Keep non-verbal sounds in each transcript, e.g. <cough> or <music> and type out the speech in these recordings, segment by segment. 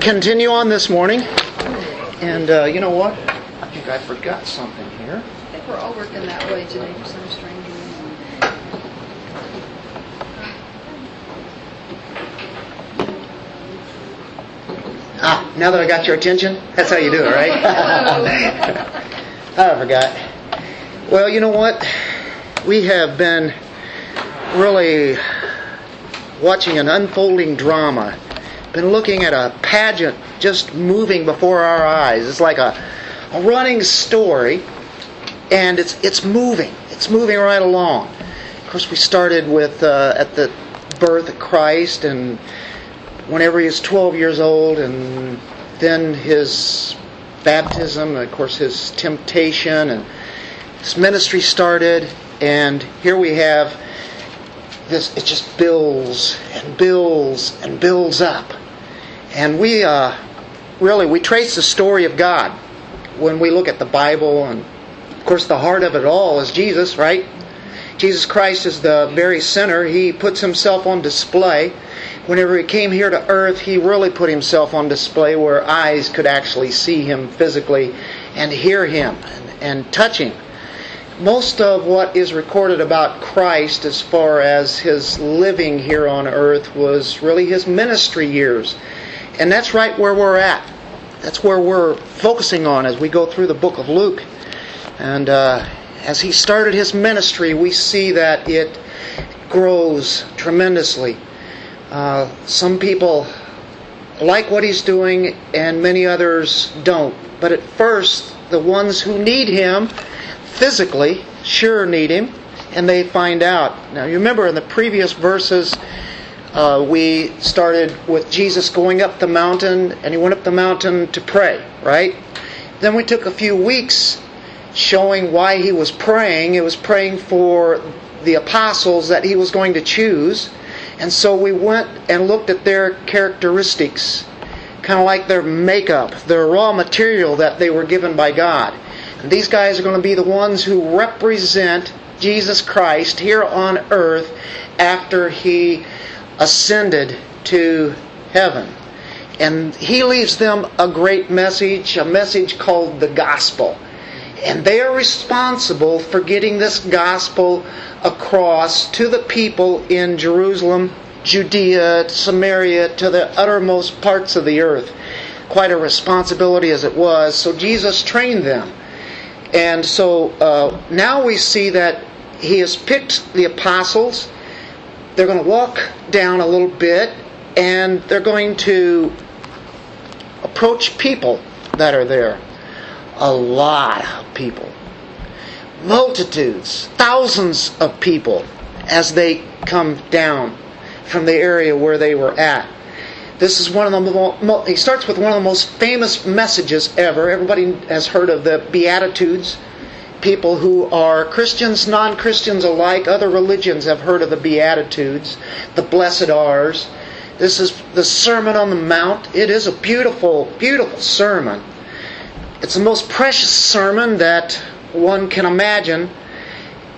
Continue on this morning. And uh, you know what? I think I forgot something here. I think we're all working that way today for some strange reason. Ah, now that I got your attention, that's how you do it, right? <laughs> <laughs> I forgot. Well, you know what? We have been really watching an unfolding drama. Been looking at a pageant just moving before our eyes. It's like a, a running story, and it's it's moving. It's moving right along. Of course, we started with uh, at the birth of Christ, and whenever he was 12 years old, and then his baptism, and of course his temptation, and his ministry started, and here we have this. It just builds and builds and builds up, and we uh, really we trace the story of God when we look at the Bible, and of course the heart of it all is Jesus, right? Jesus Christ is the very center. He puts himself on display. Whenever he came here to earth, he really put himself on display where eyes could actually see him physically and hear him and, and touch him. Most of what is recorded about Christ as far as his living here on earth was really his ministry years. And that's right where we're at. That's where we're focusing on as we go through the book of Luke. And uh, as he started his ministry, we see that it grows tremendously. Uh, some people like what he's doing, and many others don't. But at first, the ones who need him physically sure need him, and they find out. Now, you remember in the previous verses, uh, we started with Jesus going up the mountain, and he went up the mountain to pray, right? Then we took a few weeks showing why he was praying. It was praying for the apostles that he was going to choose. And so we went and looked at their characteristics, kind of like their makeup, their raw material that they were given by God. And these guys are going to be the ones who represent Jesus Christ here on earth after he ascended to heaven. And he leaves them a great message, a message called the gospel. And they are responsible for getting this gospel across to the people in Jerusalem, Judea, Samaria, to the uttermost parts of the earth. Quite a responsibility as it was. So Jesus trained them. And so uh, now we see that he has picked the apostles. They're going to walk down a little bit and they're going to approach people that are there a lot of people. Multitudes, thousands of people as they come down from the area where they were at. This is one of the he starts with one of the most famous messages ever. Everybody has heard of the Beatitudes. People who are Christians, non Christians alike, other religions have heard of the Beatitudes, the Blessed R's. This is the Sermon on the Mount. It is a beautiful, beautiful sermon. It's the most precious sermon that one can imagine,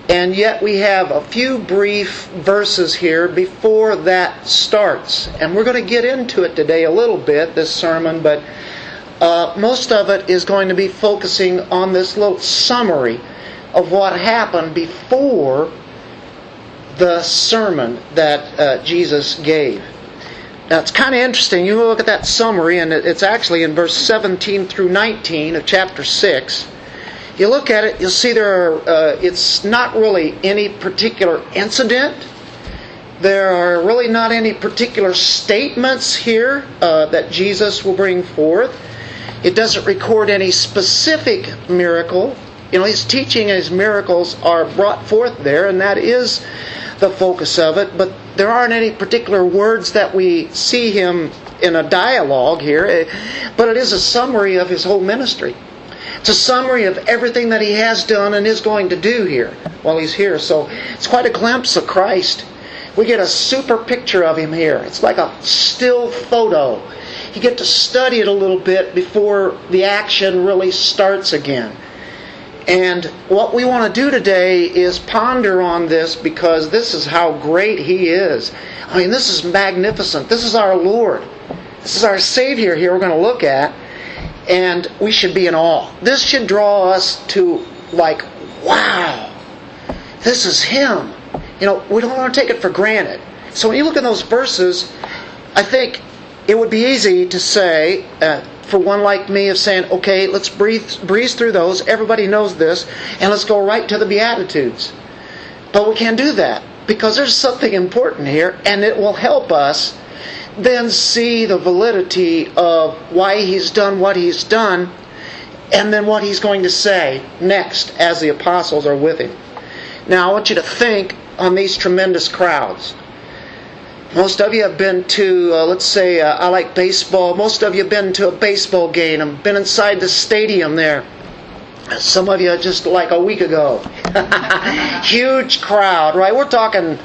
and yet we have a few brief verses here before that starts. And we're going to get into it today a little bit, this sermon, but uh, most of it is going to be focusing on this little summary of what happened before the sermon that uh, Jesus gave. Now it's kind of interesting. You look at that summary, and it's actually in verse 17 through 19 of chapter 6. You look at it, you'll see there are, uh, it's not really any particular incident. There are really not any particular statements here uh, that Jesus will bring forth. It doesn't record any specific miracle. You know, his teaching and his miracles are brought forth there, and that is the focus of it. But there aren't any particular words that we see him in a dialogue here, eh, but it is a summary of his whole ministry. It's a summary of everything that he has done and is going to do here while he's here. So it's quite a glimpse of Christ. We get a super picture of him here. It's like a still photo. You get to study it a little bit before the action really starts again. And what we want to do today is ponder on this because this is how great He is. I mean, this is magnificent. This is our Lord. This is our Savior here we're going to look at, and we should be in awe. This should draw us to, like, wow, this is Him. You know, we don't want to take it for granted. So when you look at those verses, I think it would be easy to say, uh, for one like me, of saying, okay, let's breathe, breeze through those. Everybody knows this, and let's go right to the Beatitudes. But we can't do that because there's something important here, and it will help us then see the validity of why he's done what he's done, and then what he's going to say next as the apostles are with him. Now, I want you to think on these tremendous crowds. Most of you have been to, uh, let's say, uh, I like baseball. Most of you have been to a baseball game and been inside the stadium there. Some of you just like a week ago. <laughs> Huge crowd, right? We're talking,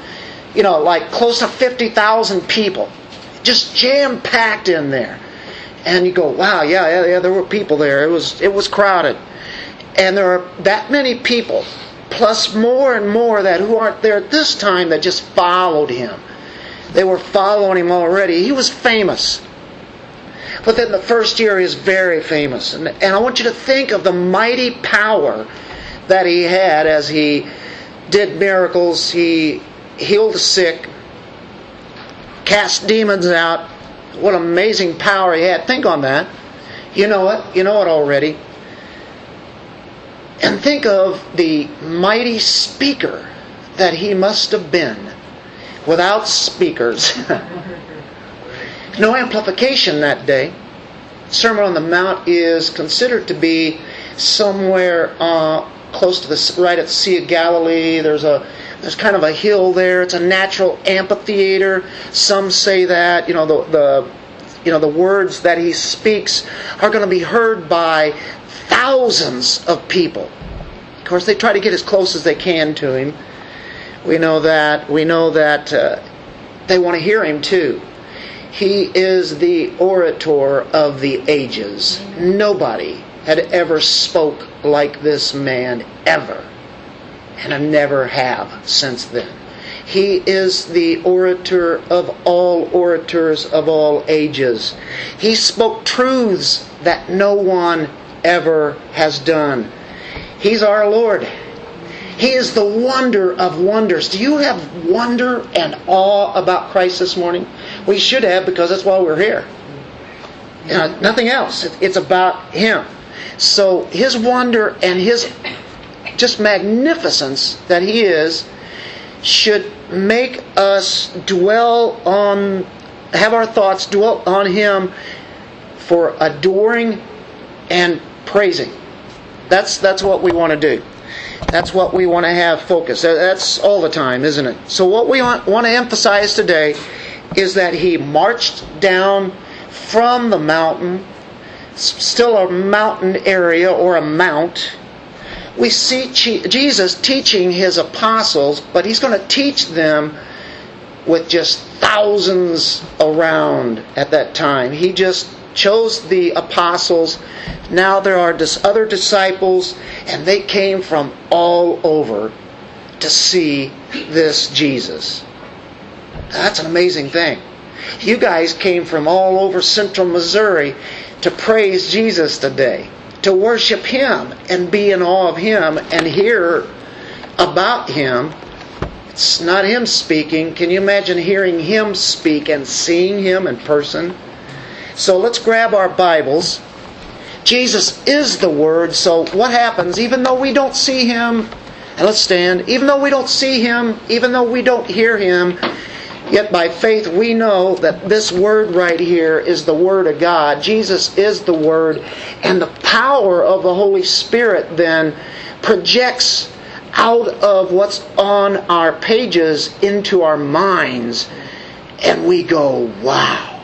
you know, like close to 50,000 people. Just jam packed in there. And you go, wow, yeah, yeah, yeah, there were people there. It was, it was crowded. And there are that many people, plus more and more that who aren't there at this time that just followed him. They were following him already. He was famous. Within the first year, he was very famous. And, and I want you to think of the mighty power that he had as he did miracles. He healed the sick, cast demons out. What amazing power he had. Think on that. You know it. You know it already. And think of the mighty speaker that he must have been without speakers. <laughs> no amplification that day. Sermon on the Mount is considered to be somewhere uh, close to the right at Sea of Galilee. There's a there's kind of a hill there. It's a natural amphitheater. Some say that you know the the you know the words that he speaks are going to be heard by thousands of people. Of course, they try to get as close as they can to him. We know that. We know that uh, they want to hear him too. He is the orator of the ages. Nobody had ever spoke like this man ever. And I never have since then. He is the orator of all orators of all ages. He spoke truths that no one ever has done. He's our Lord. He is the wonder of wonders. Do you have wonder and awe about Christ this morning? We should have because that's why we're here. Know, nothing else. It's about Him. So His wonder and His just magnificence that He is should make us dwell on, have our thoughts dwell on Him for adoring and praising. That's, that's what we want to do. That's what we want to have focus. That's all the time, isn't it? So, what we want, want to emphasize today is that he marched down from the mountain, still a mountain area or a mount. We see Jesus teaching his apostles, but he's going to teach them with just thousands around at that time. He just chose the apostles. Now there are other disciples, and they came from all over to see this Jesus. That's an amazing thing. You guys came from all over central Missouri to praise Jesus today, to worship Him and be in awe of Him and hear about Him. It's not Him speaking. Can you imagine hearing Him speak and seeing Him in person? So let's grab our Bibles. Jesus is the Word, so what happens, even though we don't see Him, and let's stand, even though we don't see Him, even though we don't hear Him, yet by faith we know that this Word right here is the Word of God. Jesus is the Word, and the power of the Holy Spirit then projects out of what's on our pages into our minds, and we go, wow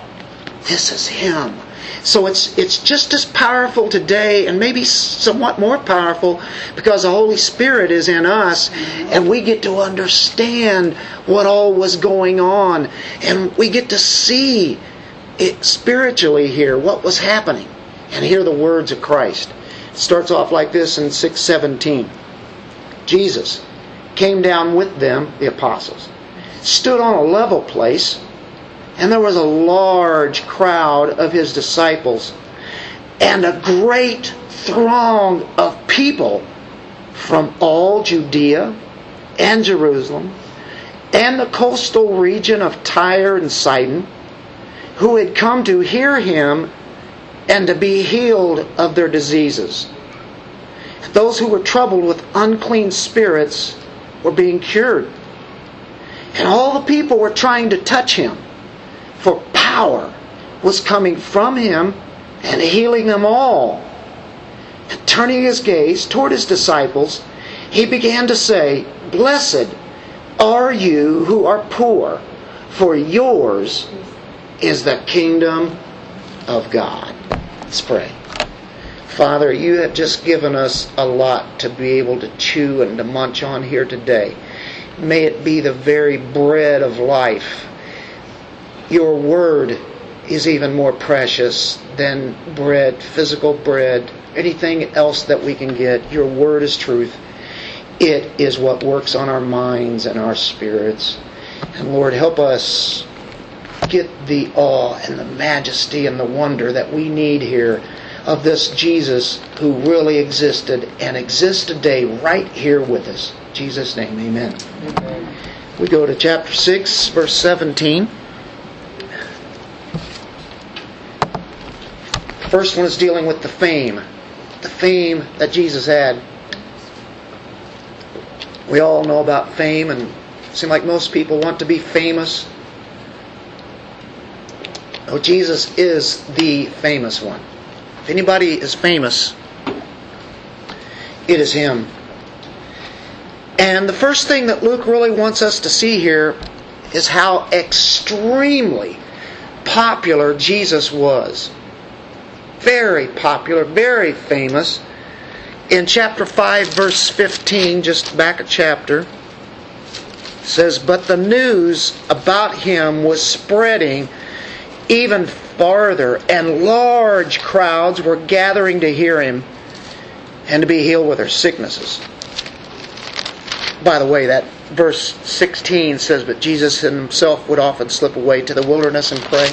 this is Him. So it's it's just as powerful today, and maybe somewhat more powerful, because the Holy Spirit is in us, and we get to understand what all was going on, and we get to see it spiritually here what was happening, and hear the words of Christ. It starts off like this in six seventeen. Jesus came down with them, the apostles, stood on a level place And there was a large crowd of his disciples and a great throng of people from all Judea and Jerusalem and the coastal region of Tyre and Sidon who had come to hear him and to be healed of their diseases. Those who were troubled with unclean spirits were being cured. And all the people were trying to touch him, for power was coming from him and healing them all. And turning his gaze toward his disciples, he began to say, Blessed are you who are poor, for yours is the kingdom of God. Let's pray. Father, you have just given us a lot to be able to chew and to munch on here today. May it be the very bread of life. Your word is even more precious than bread, physical bread, anything else that we can get. Your word is truth. It is what works on our minds and our spirits. And Lord, help us get the awe and the majesty and the wonder that we need here of this Jesus who really existed and exists today right here with us. In Jesus' name, amen. amen. We go to chapter 6, verse 17. First one is dealing with the fame, the fame that Jesus had. We all know about fame, and it seems like most people want to be famous. Oh, Jesus is the famous one. If anybody is famous, it is him. And the first thing that Luke really wants us to see here is how extremely popular Jesus was. Very popular, very famous. In chapter 5, verse 15, just back a chapter, says, But the news about him was spreading even farther, and large crowds were gathering to hear him and to be healed with their sicknesses. By the way, that verse 16 says, But Jesus himself would often slip away to the wilderness and pray,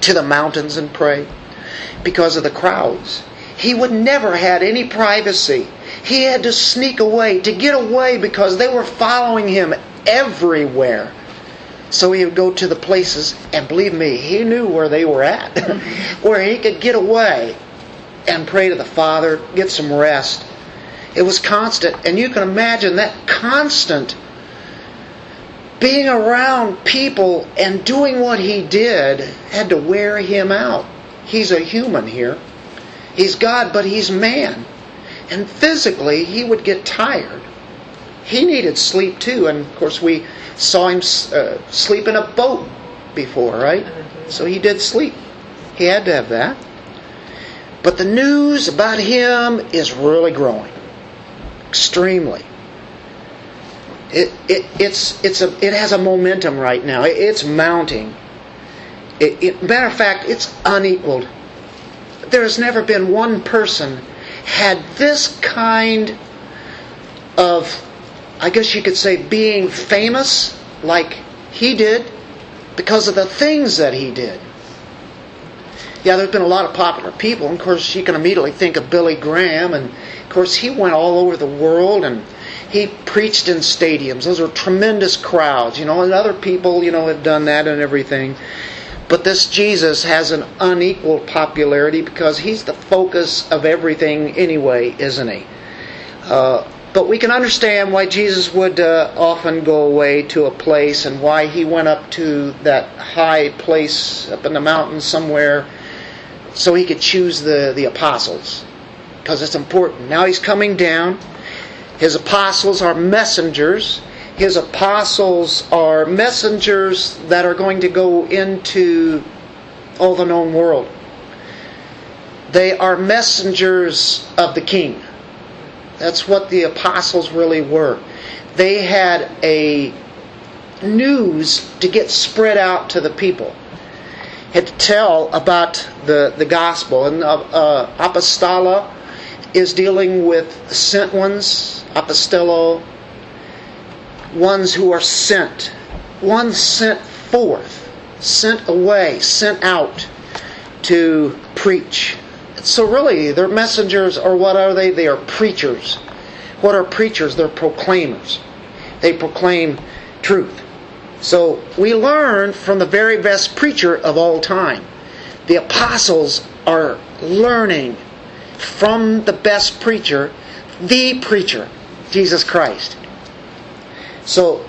to the mountains and pray, because of the crowds. He would never had any privacy. He had to sneak away, to get away because they were following him everywhere. So he would go to the places, and believe me, he knew where they were at, <laughs> where he could get away and pray to the Father, get some rest. It was constant, and you can imagine that constant being around people and doing what he did had to wear him out. He's a human here. He's God, but he's man. And physically, he would get tired. He needed sleep too, and of course, we saw him uh, sleep in a boat before, right? So he did sleep. He had to have that. But the news about him is really growing, extremely. It, it, it's, it's a, it has a momentum right now. It, it's mounting. It, it, matter of fact, it's unequaled. There has never been one person had this kind of I guess you could say, being famous like he did because of the things that he did. Yeah, there's been a lot of popular people. Of course, you can immediately think of Billy Graham. And of course, he went all over the world and he preached in stadiums. Those were tremendous crowds, you know, and other people, you know, have done that and everything. But this Jesus has an unequal popularity because he's the focus of everything anyway, isn't he? Uh, but we can understand why Jesus would uh, often go away to a place and why he went up to that high place up in the mountains somewhere so he could choose the, the apostles. Because it's important. Now he's coming down. His apostles are messengers. His apostles are messengers that are going to go into all the known world. They are messengers of the king. That's what the apostles really were. They had a news to get spread out to the people. Had to tell about the, the gospel. And uh, uh, apostola is dealing with sent ones, apostello, ones who are sent, one sent forth. sent away, sent out to preach. So, really, their messengers are what are they? They are preachers. What are preachers? They're proclaimers. They proclaim truth. So, we learn from the very best preacher of all time. The apostles are learning from the best preacher, the preacher, Jesus Christ. So,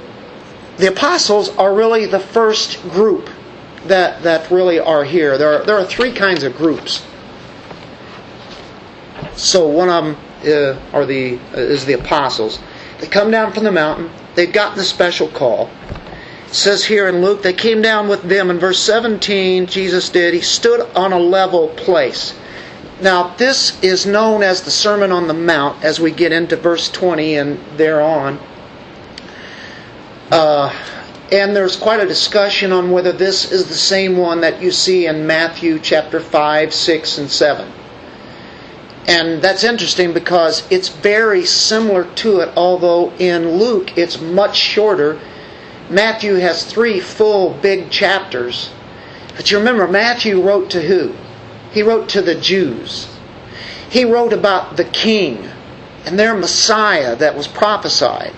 the apostles are really the first group that, that really are here. There are, there are three kinds of groups. So one of them uh, are the uh, is the apostles. They come down from the mountain. They've gotten the special call. It says here in Luke, they came down with them. In verse 17, Jesus did. He stood on a level place. Now, this is known as the Sermon on the Mount as we get into verse 20 and thereon. Uh, and there's quite a discussion on whether this is the same one that you see in Matthew chapter 5, 6, and 7. And that's interesting because it's very similar to it, although in Luke it's much shorter. Matthew has three full big chapters. But you remember, Matthew wrote to who? He wrote to the Jews. He wrote about the king and their Messiah that was prophesied.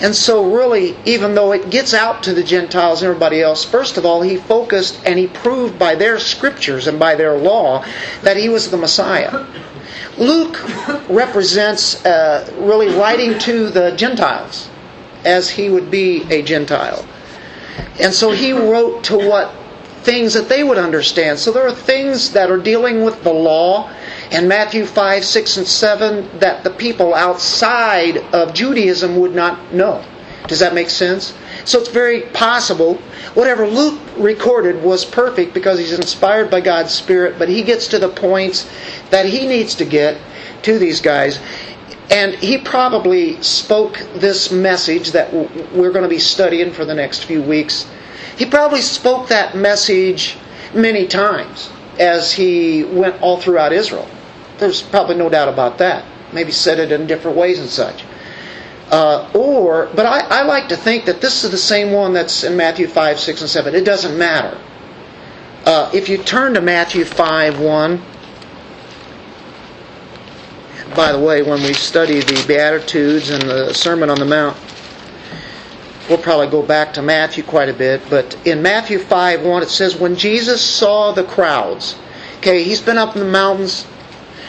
And so, really, even though it gets out to the Gentiles and everybody else, first of all, he focused and he proved by their scriptures and by their law that he was the Messiah. Luke represents uh, really writing to the Gentiles as he would be a Gentile. And so he wrote to what things that they would understand. So there are things that are dealing with the law in Matthew 5, 6, and 7 that the people outside of Judaism would not know. Does that make sense? So it's very possible. Whatever Luke recorded was perfect because he's inspired by God's Spirit, but he gets to the points that he needs to get to these guys. And he probably spoke this message that we're going to be studying for the next few weeks. He probably spoke that message many times as he went all throughout Israel. There's probably no doubt about that. Maybe said it in different ways and such. Uh, or, but I, I like to think that this is the same one that's in Matthew 5, 6, and 7. It doesn't matter. Uh, if you turn to Matthew 5, 1, by the way, when we study the Beatitudes and the Sermon on the Mount, we'll probably go back to Matthew quite a bit. But in Matthew 5, 1, it says, When Jesus saw the crowds, okay, he's been up in the mountains,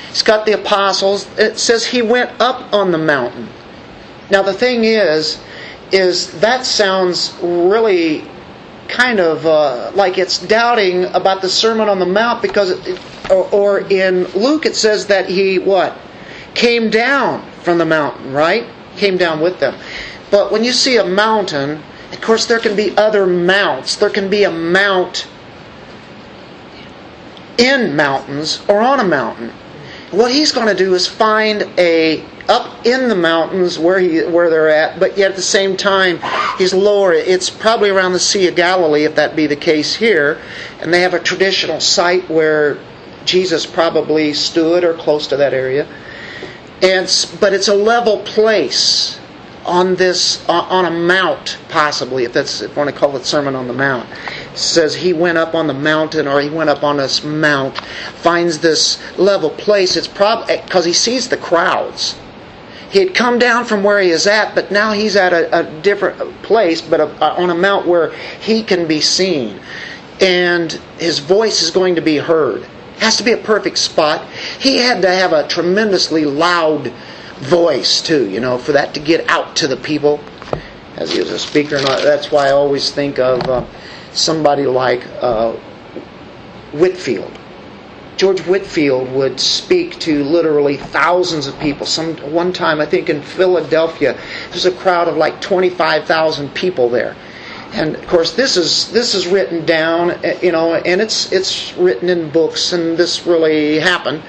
he's got the apostles, it says he went up on the mountain. Now the thing is, is that sounds really kind of uh, like it's doubting about the Sermon on the Mount because, it, or, or in Luke it says that he what came down from the mountain, right? Came down with them. But when you see a mountain, of course there can be other mounts. There can be a mount in mountains or on a mountain. What he's going to do is find a up in the mountains where he where they're at, but yet at the same time he's lower. It's probably around the Sea of Galilee, if that be the case here, and they have a traditional site where Jesus probably stood or close to that area. And but it's a level place on this uh, on a mount possibly if that's if you want to call it sermon on the mount it says he went up on the mountain or he went up on this mount finds this level place it's probably because eh, he sees the crowds he had come down from where he is at, but now he's at a, a different uh, place, but a, a, on a mount where he can be seen. And his voice is going to be heard. Has to be a perfect spot. He had to have a tremendously loud voice, too, you know, for that to get out to the people as he was a speaker. And that's why I always think of uh, somebody like uh, Whitefield George Whitefield would speak to literally thousands of people. Some one time, I think in Philadelphia, there's a crowd of like 25,000 people there. And of course, this is this is written down, you know, and it's it's written in books, and this really happened.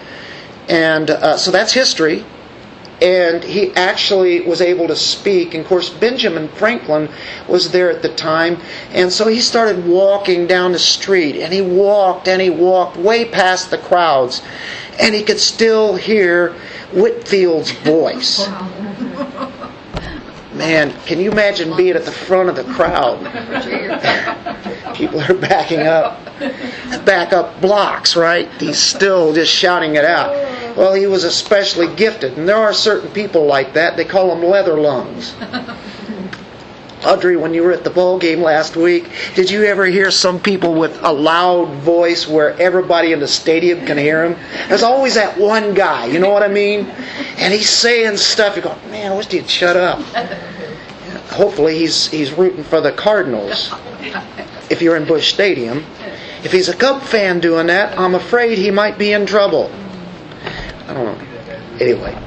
And uh, so that's history and he actually was able to speak. And of course, Benjamin Franklin was there at the time, and so he started walking down the street, and he walked and he walked way past the crowds, and he could still hear Whitefield's <laughs> voice. Man, can you imagine being at the front of the crowd? People are backing up, back up blocks, right? He's still just shouting it out. Well, he was especially gifted, and there are certain people like that. They call them leather lungs. Audrey, when you were at the ball game last week, did you ever hear some people with a loud voice where everybody in the stadium can hear him? There's always that one guy, you know what I mean? And he's saying stuff. You go, man, I wish he'd shut up. Hopefully, he's he's rooting for the Cardinals. If you're in Busch Stadium, if he's a Cub fan doing that, I'm afraid he might be in trouble. I don't know. Anyway,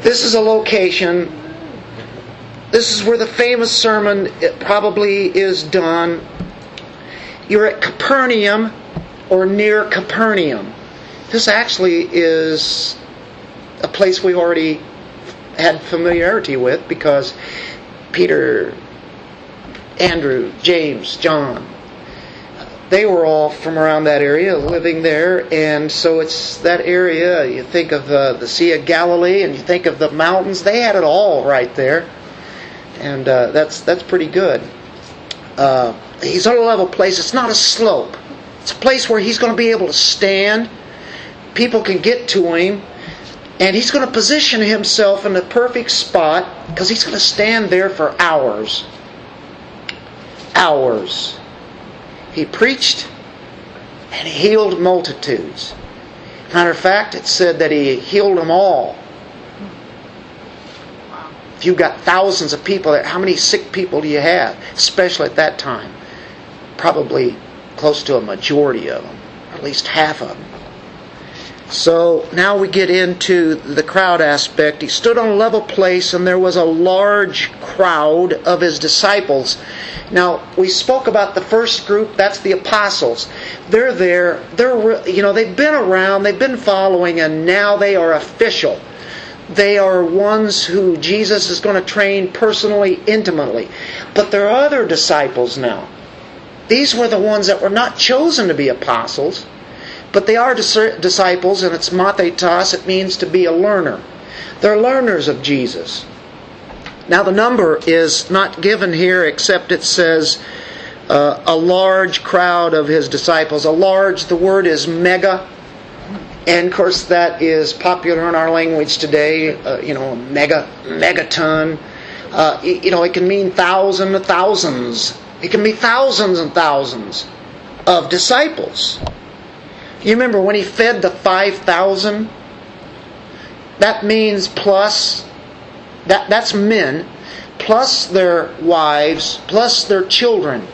this is a location this is where the famous sermon probably is done. You're at Capernaum or near Capernaum. This actually is a place we already had familiarity with because Peter, Andrew, James, John, they were all from around that area living there and so it's that area you think of uh, the sea of galilee and you think of the mountains they had it all right there and uh, that's that's pretty good. Uh, he's on a level place. It's not a slope. It's a place where he's going to be able to stand. People can get to him, and he's going to position himself in the perfect spot because he's going to stand there for hours. Hours. He preached and he healed multitudes. Matter of fact, it said that he healed them all if you've got thousands of people there, how many sick people do you have? Especially at that time. Probably close to a majority of them, at least half of them. So now we get into the crowd aspect. He stood on a level place, and there was a large crowd of his disciples. Now we spoke about the first group. That's the apostles. They're there. They're you know they've been around. They've been following, and now they are official. They are ones who Jesus is going to train personally, intimately. But there are other disciples now. These were the ones that were not chosen to be apostles, but they are disciples, and it's mathetas, it means to be a learner. They're learners of Jesus. Now, the number is not given here, except it says uh, a large crowd of his disciples. A large, the word is mega. And of course, that is popular in our language today. Uh, you know, mega megaton. Uh, you know, it can mean thousands of thousands. It can be thousands and thousands of disciples. You remember when he fed the five thousand? That means plus that that's men, plus their wives, plus their children.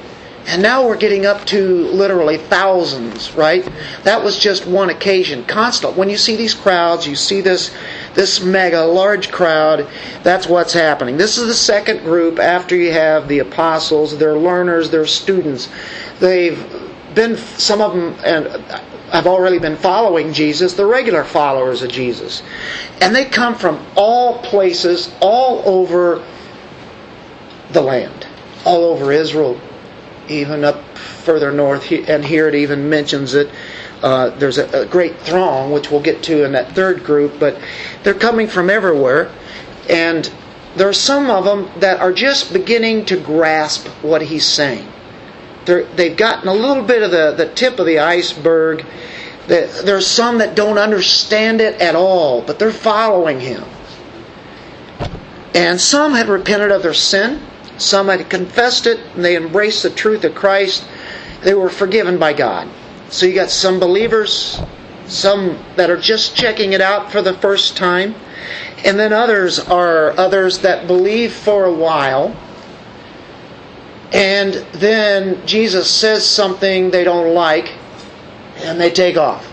And now we're getting up to literally thousands, right? That was just one occasion. Constant. When you see these crowds, you see this this mega large crowd, that's what's happening. This is the second group after you have the apostles, they're learners, they're students. They've been some of them and have already been following Jesus, the regular followers of Jesus. And they come from all places, all over the land, all over Israel, even up further north, and here it even mentions it. Uh, there's a, a, great throng, which we'll get to in that third group, but they're coming from everywhere, and there are some of them that are just beginning to grasp what he's saying. they they've gotten a little bit of the, the tip of the iceberg. There's some that don't understand it at all, but they're following him. And some have repented of their sin some had confessed it and they embraced the truth of Christ. They were forgiven by God. So you got some believers, some that are just checking it out for the first time, and then others are others that believe for a while. And then Jesus says something they don't like and they take off.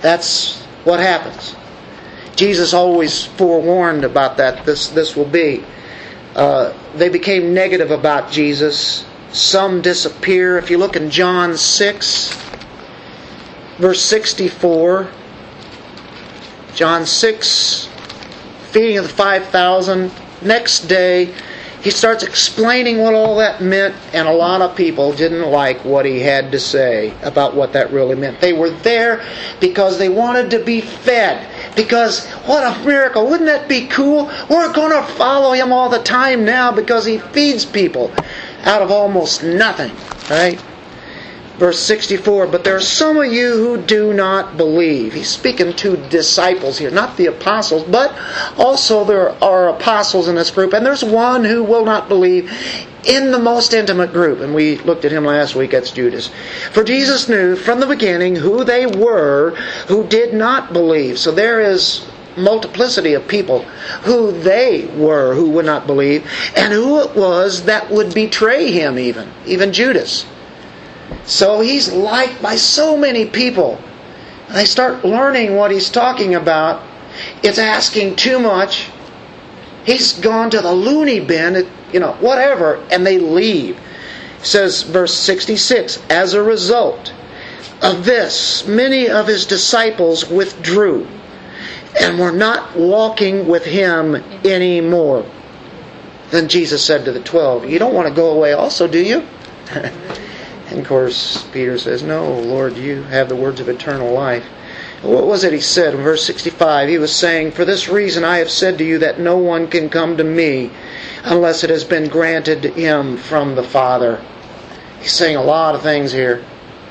That's what happens. Jesus always forewarned about that. This this will be. Uh, they became negative about Jesus. Some disappear. If you look in John 6, verse 64, John 6, feeding of the 5,000. Next day, he starts explaining what all that meant, and a lot of people didn't like what he had to say about what that really meant. They were there because they wanted to be fed. Because what a miracle. Wouldn't that be cool? We're going to follow him all the time now because he feeds people out of almost nothing, right? Verse 64, but there are some of you who do not believe. He's speaking to disciples here, not the apostles, but also there are apostles in this group, and there's one who will not believe in the most intimate group, and we looked at him last week, that's Judas. For Jesus knew from the beginning who they were who did not believe. So there is multiplicity of people who they were who would not believe, and who it was that would betray him, even, even Judas. So he's liked by so many people. They start learning what he's talking about. It's asking too much. He's gone to the loony bin, you know, whatever, and they leave. It says, verse 66 As a result of this, many of his disciples withdrew and were not walking with him anymore. Then Jesus said to the twelve, You don't want to go away also, do you? <laughs> and of course, Peter says, No, Lord, you have the words of eternal life. What was it he said in verse 65? He was saying, For this reason I have said to you that no one can come to me unless it has been granted him from the Father. He's saying a lot of things here.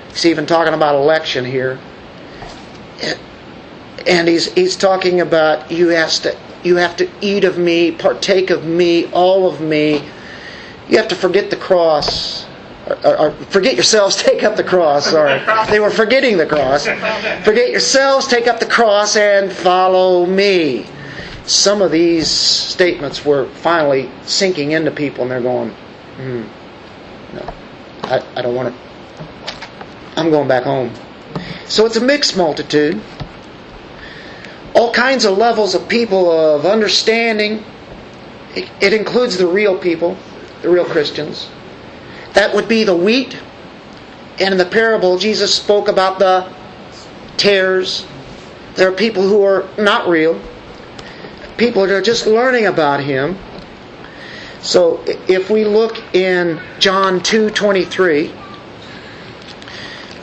He's even talking about election here. And he's, he's talking about you, has to, you have to eat of me, partake of me, all of me. You have to forget the cross. Or, or, forget yourselves, <laughs> take up the cross. Sorry. They were forgetting the cross. Forget yourselves, take up the cross, and follow me. Some of these statements were finally sinking into people, and they're going, hmm, no, I, I don't want to. I'm going back home. So it's a mixed multitude. All kinds of levels of people of understanding. It, it includes the real people, the real Christians. That would be the wheat. And in the parable, Jesus spoke about the tares. There are people who are not real, people that are just learning about Him. So if we look in John 2:23,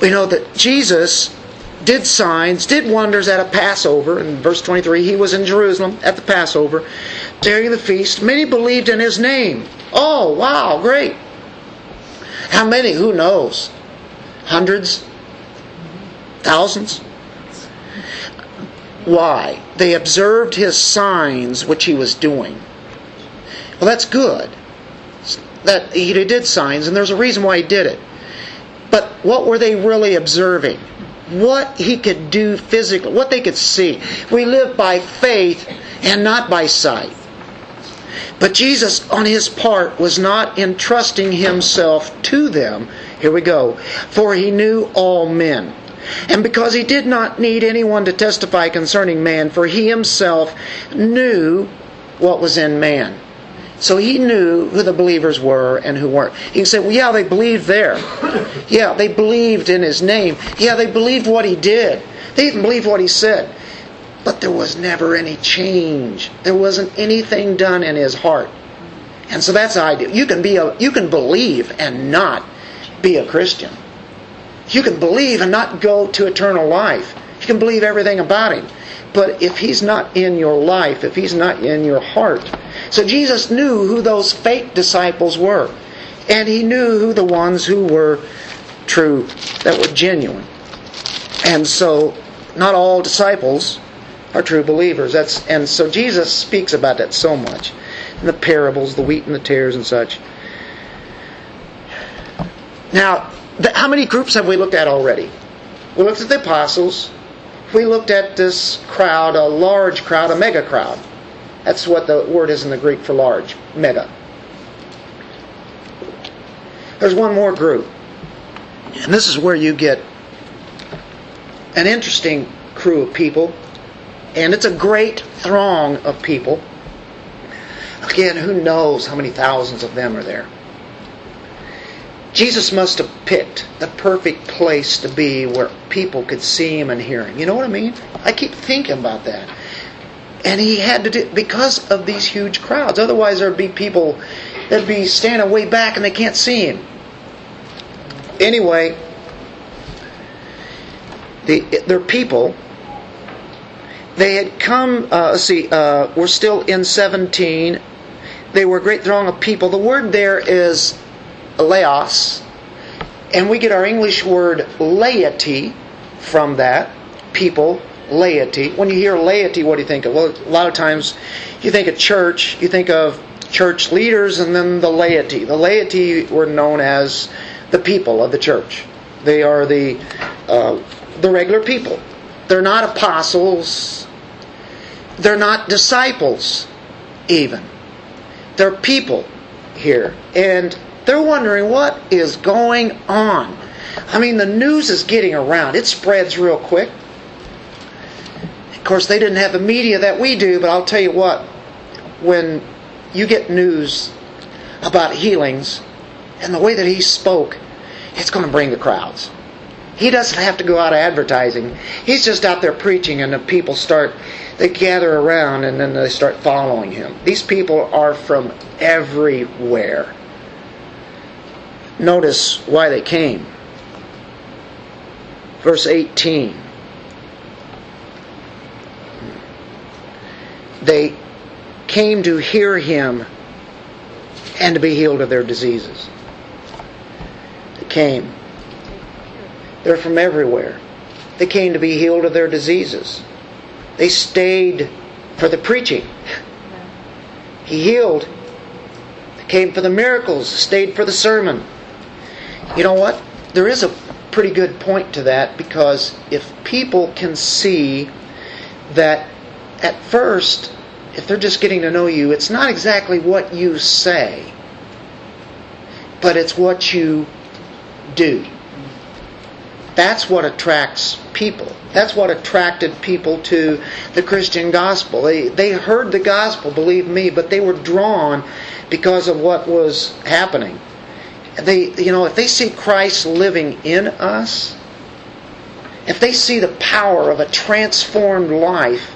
we know that Jesus did signs, did wonders at a Passover. In verse 23, he was in Jerusalem at the Passover during the feast. Many believed in his name. Oh, wow, great. How many? Who knows? Hundreds? Thousands? Why? They observed his signs which he was doing. Well, that's good. That he did signs, and there's a reason why he did it. But what were they really observing? What he could do physically, what they could see. We live by faith and not by sight. But Jesus, on his part, was not entrusting himself to them. Here we go. For he knew all men. And because he did not need anyone to testify concerning man, for he himself knew what was in man. So he knew who the believers were and who weren't. He say, well, yeah, they believed there. Yeah, they believed in his name. Yeah, they believed what he did. They even believed what he said. But there was never any change. There wasn't anything done in his heart. And so that's the idea. You can be a, you can believe and not be a Christian. You can believe and not go to eternal life. You can believe everything about him. But if he's not in your life, if he's not in your heart. So Jesus knew who those fake disciples were. And he knew who the ones who were true, that were genuine. And so not all disciples are true believers. That's and so Jesus speaks about that so much. In the parables, the wheat and the tares and such. Now, the, how many groups have we looked at already? We looked at the apostles. We looked at this crowd, a large crowd, a mega crowd. That's what the word is in the Greek for large, mega. There's one more group. And this is where you get an interesting crew of people and it's a great throng of people. Again, who knows how many thousands of them are there? Jesus must have picked the perfect place to be where people could see him and hear him. You know what I mean? I keep thinking about that. And he had to do because of these huge crowds. Otherwise, there'd be people that'd be standing way back and they can't see him. Anyway, the, they're people they had come, uh, let's see, uh, we're still in 17. They were a great throng of people. The word there is laos, and we get our English word laity from that. People, laity. When you hear laity, what do you think of? Well, a lot of times you think of church, you think of church leaders, and then the laity. The laity were known as the people of the church. They are the uh, the regular people. They're not apostles. They're not disciples, even. They're people here. And they're wondering what is going on. I mean, the news is getting around, it spreads real quick. Of course, they didn't have the media that we do, but I'll tell you what, when you get news about healings and the way that he spoke, it's going to bring the crowds. He doesn't have to go out advertising. He's just out there preaching, and the people start, they gather around, and then they start following him. These people are from everywhere. Notice why they came. Verse 18. They came to hear him and to be healed of their diseases. They came. They're from everywhere. They came to be healed of their diseases. They stayed for the preaching. He healed. They came for the miracles, stayed for the sermon. You know what? There is a pretty good point to that because if people can see that at first, if they're just getting to know you, it's not exactly what you say, but it's what you do. That's what attracts people. That's what attracted people to the Christian gospel. They, they heard the gospel, believe me, but they were drawn because of what was happening. They, you know, if they see Christ living in us, if they see the power of a transformed life,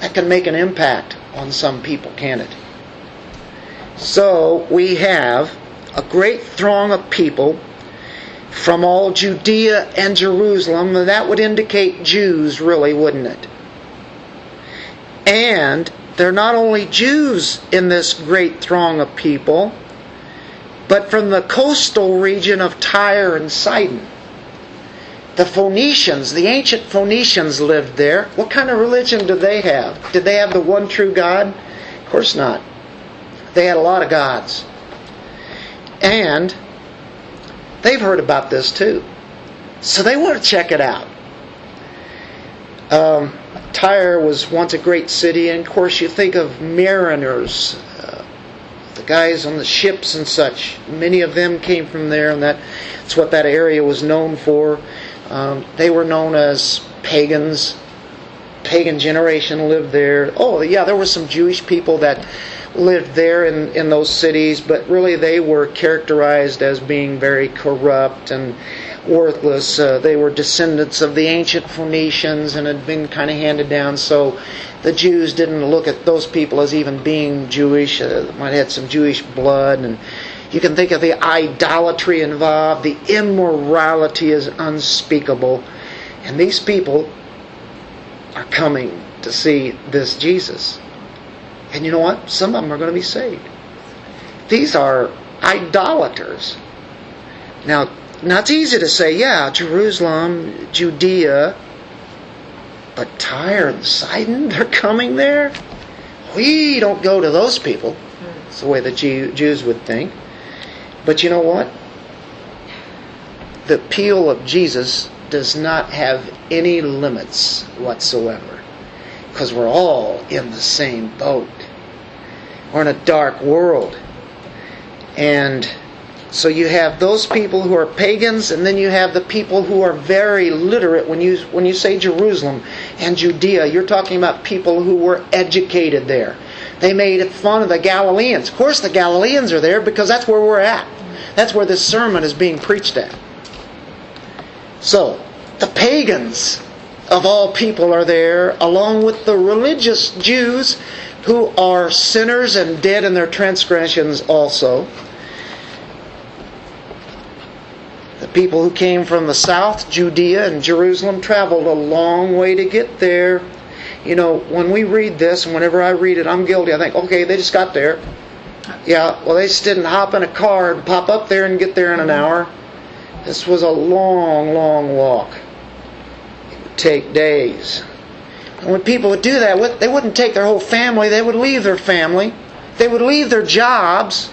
that can make an impact on some people, can it? So we have a great throng of people from all Judea and Jerusalem. That would indicate Jews, really, wouldn't it? And they're not only Jews in this great throng of people, but from the coastal region of Tyre and Sidon. The Phoenicians, the ancient Phoenicians lived there. What kind of religion did they have? Did they have the one true God? Of course not. They had a lot of gods. And they've heard about this too. So they want to check it out. Um, Tyre was once a great city, and of course, you think of mariners, uh, the guys on the ships and such. Many of them came from there, and that's what that area was known for. Um, they were known as pagans. Pagan generation lived there. Oh, yeah, there were some Jewish people that lived there in, in those cities, but really they were characterized as being very corrupt and worthless. Uh, they were descendants of the ancient Phoenicians and had been kind of handed down, so the Jews didn't look at those people as even being Jewish. Uh, might have had some Jewish blood, and you can think of the idolatry involved. The immorality is unspeakable, and these people are coming to see this Jesus. And you know what? Some of them are going to be saved. These are idolaters. Now, now it's easy to say, yeah, Jerusalem, Judea, but Tyre and Sidon, <laughs> they're coming there? We don't go to those people. It's the way the Jews would think. But you know what? The appeal of Jesus does not have any limits whatsoever. Because we're all in the same boat. We're in a dark world. And so you have those people who are pagans, and then you have the people who are very literate. When you when you say Jerusalem and Judea, you're talking about people who were educated there. They made fun of the Galileans. Of course, the Galileans are there because that's where we're at. That's where this sermon is being preached at. So, the pagans of all people are there, along with the religious Jews who are sinners and dead in their transgressions also. The people who came from the south, Judea and Jerusalem, traveled a long way to get there. You know, when we read this, and whenever I read it, I'm guilty. I think, okay, they just got there. Yeah, well, they just didn't hop in a car and pop up there and get there in an hour. This was a long, long walk. Take days. And when people would do that, they wouldn't take their whole family, they would leave their family, they would leave their jobs,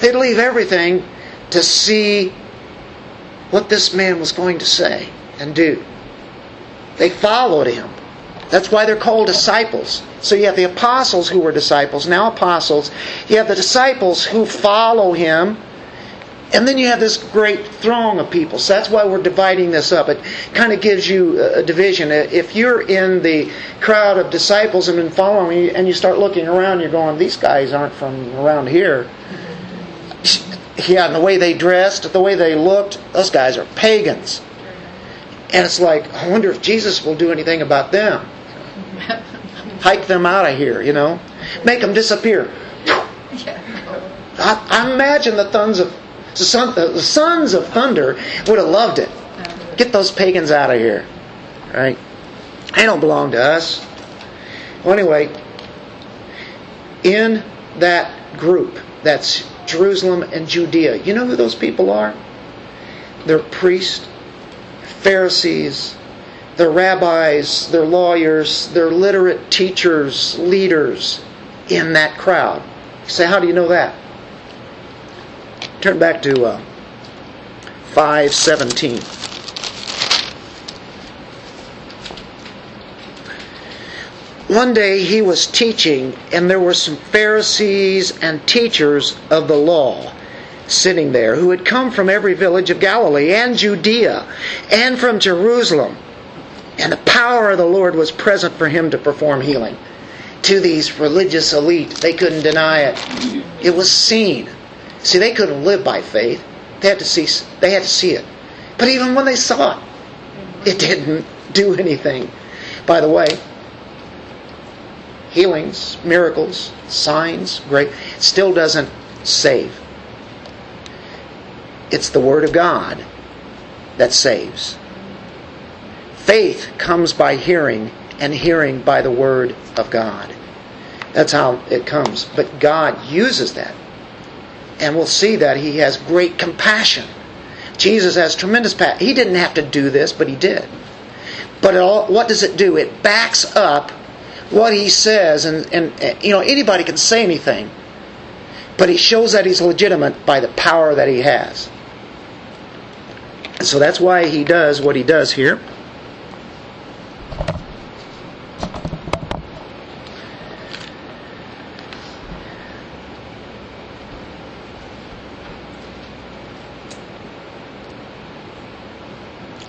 they'd leave everything to see what this man was going to say and do. They followed him. That's why they're called disciples. So you have the apostles who were disciples, now apostles. You have the disciples who follow him. And then you have this great throng of people. So that's why we're dividing this up. It kind of gives you a division. If you're in the crowd of disciples and been following, and you start looking around, you're going, these guys aren't from around here. Yeah, and the way they dressed, the way they looked, those guys are pagans. And it's like, I wonder if Jesus will do anything about them. <laughs> Hike them out of here, you know? Make them disappear. <laughs> I, I imagine the sons of Uh, the sons of thunder would have loved it. Get those pagans out of here, right? They don't belong to us. Well, anyway, in that group, that's Jerusalem and Judea. You know who those people are? They're priests, Pharisees, they're rabbis, they're lawyers, they're literate teachers, leaders in that crowd. You say, how do you know that? Turn back to uh, 517. One day he was teaching, and there were some Pharisees and teachers of the law sitting there who had come from every village of Galilee and Judea and from Jerusalem. And the power of the Lord was present for him to perform healing. To these religious elite, they couldn't deny it. It was seen. See, they couldn't live by faith. They had to see they had to see it. But even when they saw it, it didn't do anything. By the way, healings, miracles, signs, great still doesn't save. It's the Word of God that saves. Faith comes by hearing, and hearing by the Word of God. That's how it comes. But God uses that. And we'll see that He has great compassion. Jesus has tremendous passion. He didn't have to do this, but He did. But all, what does it do? It backs up what He says. And, and, you know, anybody can say anything. But He shows that He's legitimate by the power that He has. So that's why he does what he does here.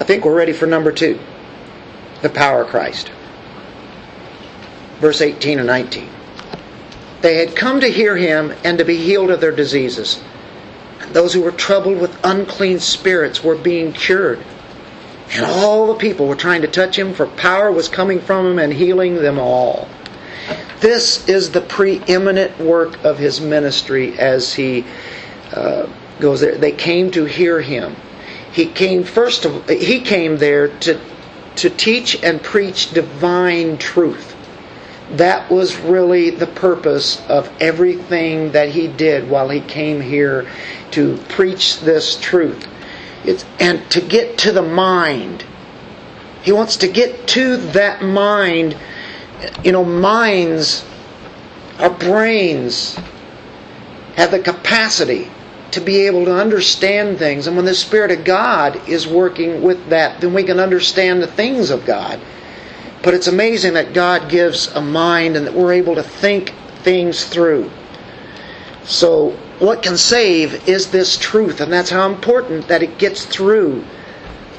Think we're ready for number two the power of Christ. Verse 18 and 19. They had come to hear him and to be healed of their diseases. Those who were troubled with unclean spirits were being cured. And all the people were trying to touch him, for power was coming from him and healing them all. This is the preeminent work of his ministry as he uh, goes there. They came to hear him. He came first of he came there to to teach and preach divine truth. That was really the purpose of everything that he did while he came here to preach this truth. It's, and to get to the mind. He wants to get to that mind. You know, minds, our brains have the capacity to be able to understand things. And when the Spirit of God is working with that, then we can understand the things of God. But it's amazing that God gives a mind and that we're able to think things through. So what can save is this truth, and that's how important that it gets through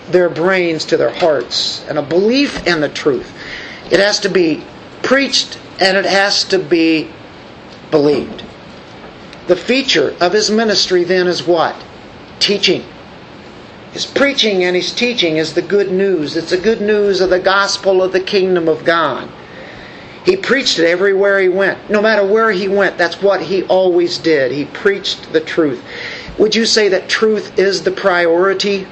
their brains to their hearts and a belief in the truth. It has to be preached and it has to be believed. The feature of his ministry then is what? Teaching. His preaching and his teaching is the good news. It's the good news of the gospel of the kingdom of God. He preached it everywhere he went. No matter where he went, that's what he always did. He preached the truth. Would you say that truth is the priority?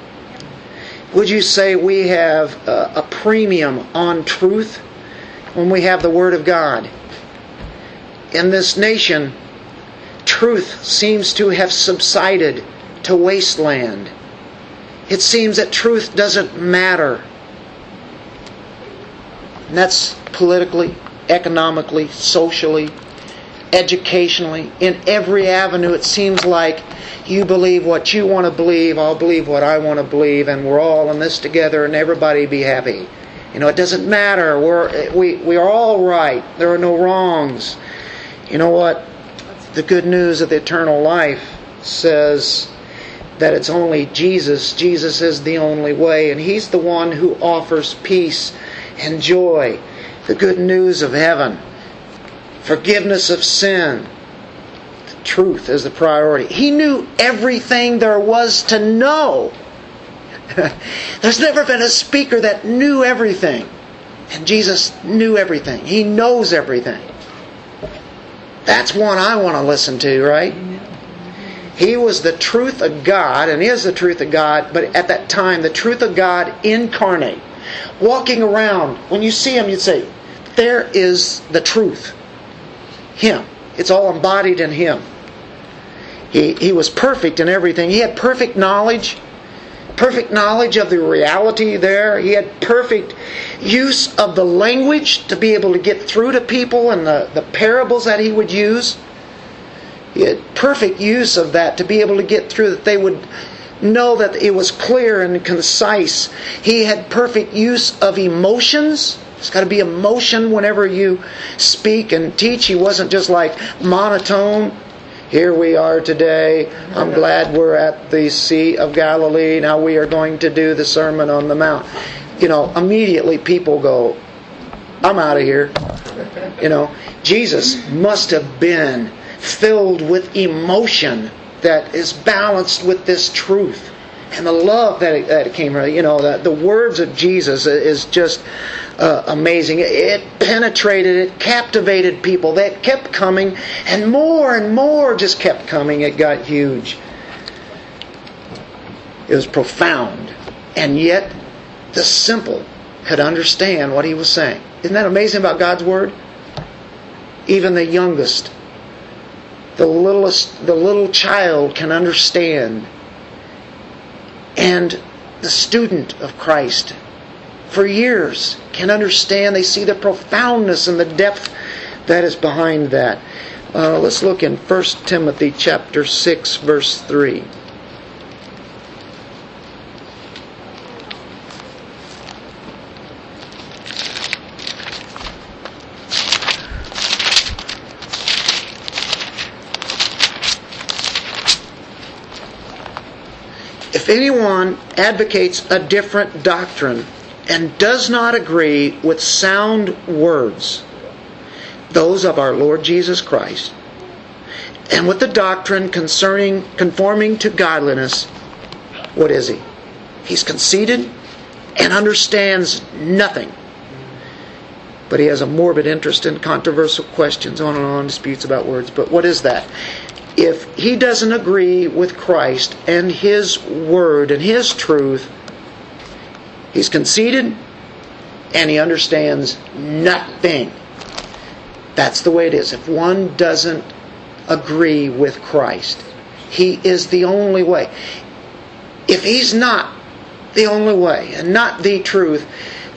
Would you say we have a, premium on truth when we have the Word of God? In this nation, truth seems to have subsided to wasteland. It seems that truth doesn't matter. And that's politically, economically, socially, educationally, in every avenue. It seems like you believe what you want to believe, I'll believe what I want to believe, and we're all in this together and everybody be happy. You know, it doesn't matter. We're, we, we are all right. There are no wrongs. You know what? The good news of the eternal life says that it's only Jesus. Jesus is the only way, and He's the one who offers peace and joy. The good news of heaven, forgiveness of sin. The truth is the priority. He knew everything there was to know. <laughs> There's never been a speaker that knew everything. And Jesus knew everything. He knows everything. That's one I want to listen to, right? He was the truth of God, and is the truth of God, but at that time, the truth of God incarnate. Walking around, when you see him, you'd say, There is the truth. Him. It's all embodied in him. He, he was perfect in everything. He had perfect knowledge, perfect knowledge of the reality there. He had perfect use of the language to be able to get through to people and the, the parables that he would use. He had perfect use of that to be able to get through that they would know that it was clear and concise. He had perfect use of emotions. It's got to be emotion whenever you speak and teach. He wasn't just like monotone. Here we are today. I'm glad we're at the Sea of Galilee. Now we are going to do the Sermon on the Mount. You know, immediately people go, I'm out of here. You know, Jesus must have been filled with emotion that is balanced with this truth and the love that it, that it came from. You know, the, the words of Jesus is just uh, amazing. It penetrated, it captivated people. That kept coming, and more and more just kept coming. It got huge. It was profound, and yet the simple could understand what he was saying. Isn't that amazing about God's word? Even the youngest the littlest the little child can understand and the student of Christ for years can understand they see the profoundness and the depth that is behind that uh, let's look in 1 timothy chapter 6 verse 3 If anyone advocates a different doctrine and does not agree with sound words, those of our Lord Jesus Christ, and with the doctrine concerning conforming to godliness, what is he? He's conceited and understands nothing. But he has a morbid interest in controversial questions, on and on, disputes about words. But what is that? If he doesn't agree with Christ and his word and his truth, he's conceited and he understands nothing. That's the way it is. If one doesn't agree with Christ, he is the only way. If he's not the only way and not the truth,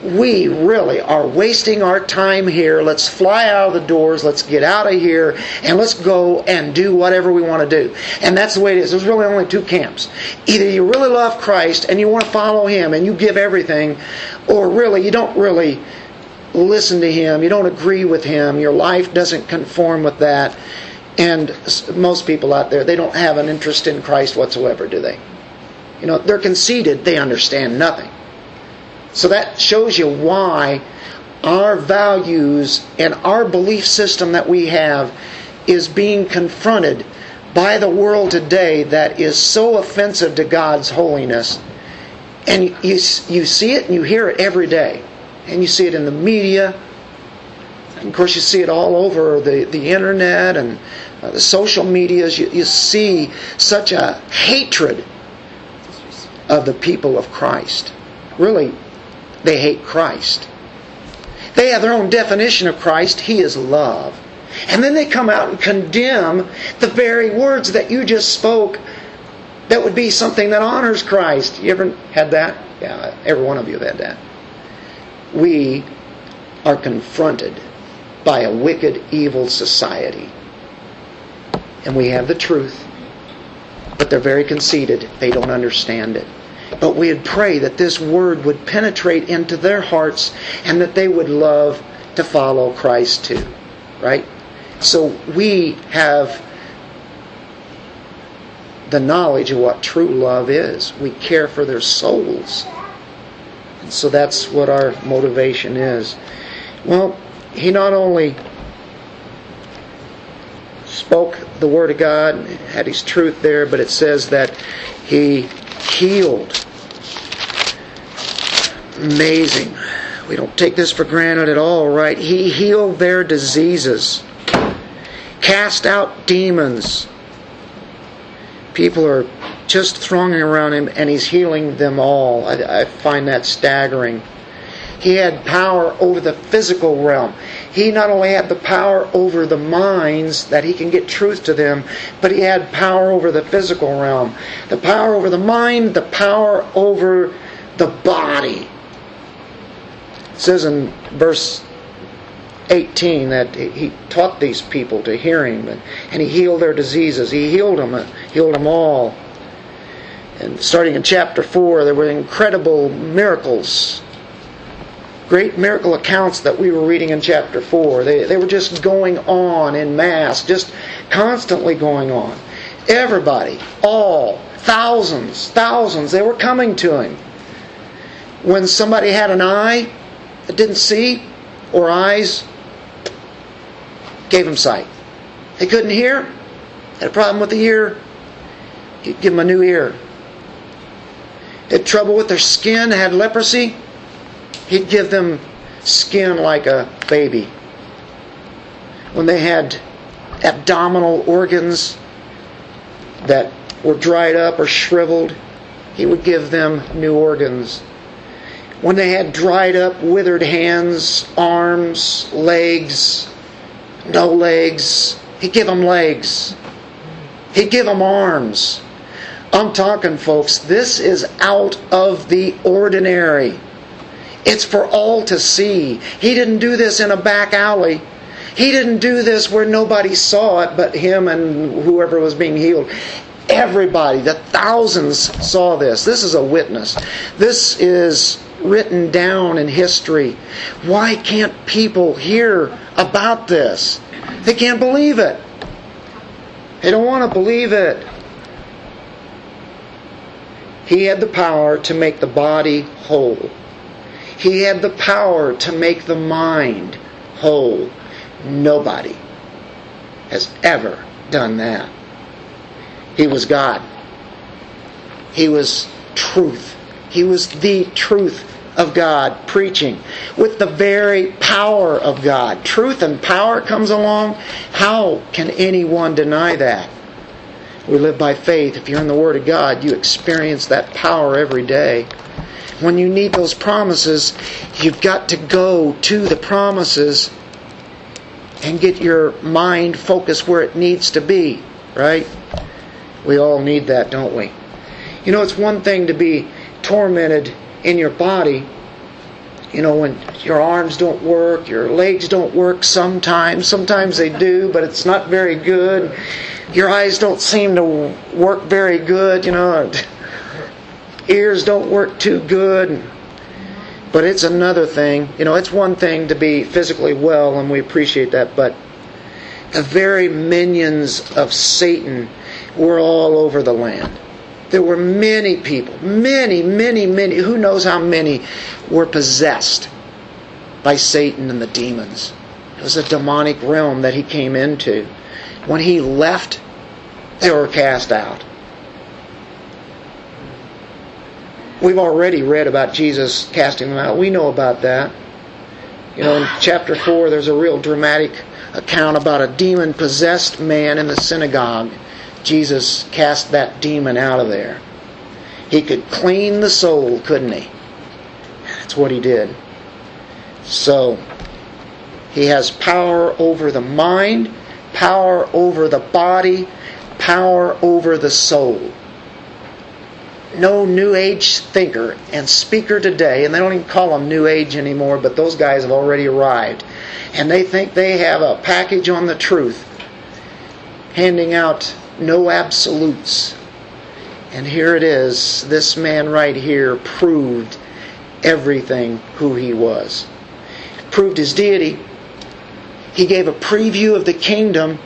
we really are wasting our time here. Let's fly out of the doors. Let's get out of here and let's go and do whatever we want to do. And that's the way it is. There's really only two camps. Either you really love Christ and you want to follow Him and you give everything, or really you don't really listen to Him. You don't agree with Him. Your life doesn't conform with that. And most people out there, they don't have an interest in Christ whatsoever, do they? You know, they're conceited. They understand nothing. So that shows you why our values and our belief system that we have is being confronted by the world today that is so offensive to God's holiness. And you, you see it and you hear it every day. And you see it in the media. And of course, you see it all over the, the internet and uh, the social medias. You, you see such a hatred of the people of Christ. really, they hate Christ. They have their own definition of Christ. He is love. And then they come out and condemn the very words that you just spoke that would be something that honors Christ. You ever had that? Yeah, every one of you have had that. We are confronted by a wicked, evil society. And we have the truth, but they're very conceited. They don't understand it. But we'd pray that this word would penetrate into their hearts and that they would love to follow Christ too. Right? So we have the knowledge of what true love is. We care for their souls. And so that's what our motivation is. Well, he not only spoke the Word of God, had his truth there, but it says that he healed. Amazing. We don't take this for granted at all, right? He healed their diseases, cast out demons. People are just thronging around him, and he's healing them all. I, I find that staggering. He had power over the physical realm. He not only had the power over the minds that he can get truth to them, but he had power over the physical realm. The power over the mind, the power over the body. It says in verse 18 that he taught these people to hear him and he healed their diseases. He healed them, uh, healed them all. And starting in chapter 4, there were incredible miracles great miracle accounts that we were reading in chapter 4. They, they were just going on in mass, just constantly going on. Everybody, all, thousands, thousands, they were coming to him. When somebody had an eye that didn't see, or eyes, gave him sight. They couldn't hear, had a problem with the ear, give him a new ear. Had trouble with their skin, had leprosy, He'd give them skin like a baby. When they had abdominal organs that were dried up or shriveled, he would give them new organs. When they had dried up, withered hands, arms, legs, no legs, he'd give them legs. He'd give them arms. I'm talking, folks, this is out of the ordinary. It's for all to see. He didn't do this in a back alley. He didn't do this where nobody saw it but him and whoever was being healed. Everybody, the thousands saw this. This is a witness. This is written down in history. Why can't people hear about this? They can't believe it. They don't want to believe it. He had the power to make the body whole. He had the power to make the mind whole. Nobody has ever done that. He was God. He was truth. He was the truth of God preaching with the very power of God. Truth and power comes along. How can anyone deny that? We live by faith. If you're in the Word of God, you experience that power every day when you need those promises, you've got to go to the promises and get your mind focused where it needs to be, right? We all need that, don't we? You know, it's one thing to be tormented in your body. You know, when your arms don't work, your legs don't work sometimes. Sometimes they do, but it's not very good. Your eyes don't seem to work very good, you know ears don't work too good. But it's another thing. You know, it's one thing to be physically well, and we appreciate that, but the very minions of Satan were all over the land. There were many people, many, many, many, who knows how many, were possessed by Satan and the demons. It was a demonic realm that he came into. When he left, they were cast out. We've already read about Jesus casting them out. We know about that. You know, in chapter 4, there's a real dramatic account about a demon possessed man in the synagogue. Jesus cast that demon out of there. He could clean the soul, couldn't he? That's what he did. So, he has power over the mind, power over the body, power over the soul. No New Age thinker and speaker today, and they don't even call them New Age anymore, but those guys have already arrived. And they think they have a package on the truth, handing out no absolutes. And here it is. This man right here proved everything who he was. Proved his deity. He gave a preview of the kingdom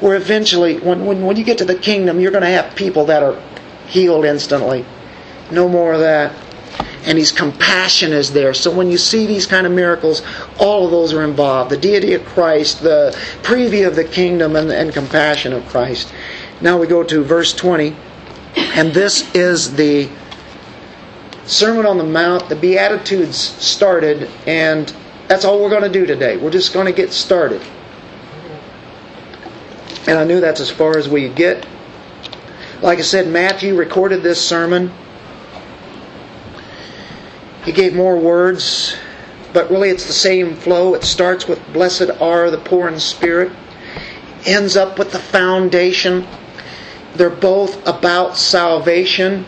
where eventually, when, when, when you get to the kingdom, you're going to have people that are healed instantly. No more of that. And his compassion is there. So when you see these kind of miracles, all of those are involved. The deity of Christ, the preview of the kingdom, and, and compassion of Christ. Now we go to verse 20. And this is the Sermon on the Mount. The Beatitudes started, and that's all we're going to do today. We're just going to get started. And I knew that's as far as we get. Like I said, Matthew recorded this sermon. He gave more words, but really it's the same flow. It starts with Blessed are the poor in spirit, ends up with the foundation. They're both about salvation.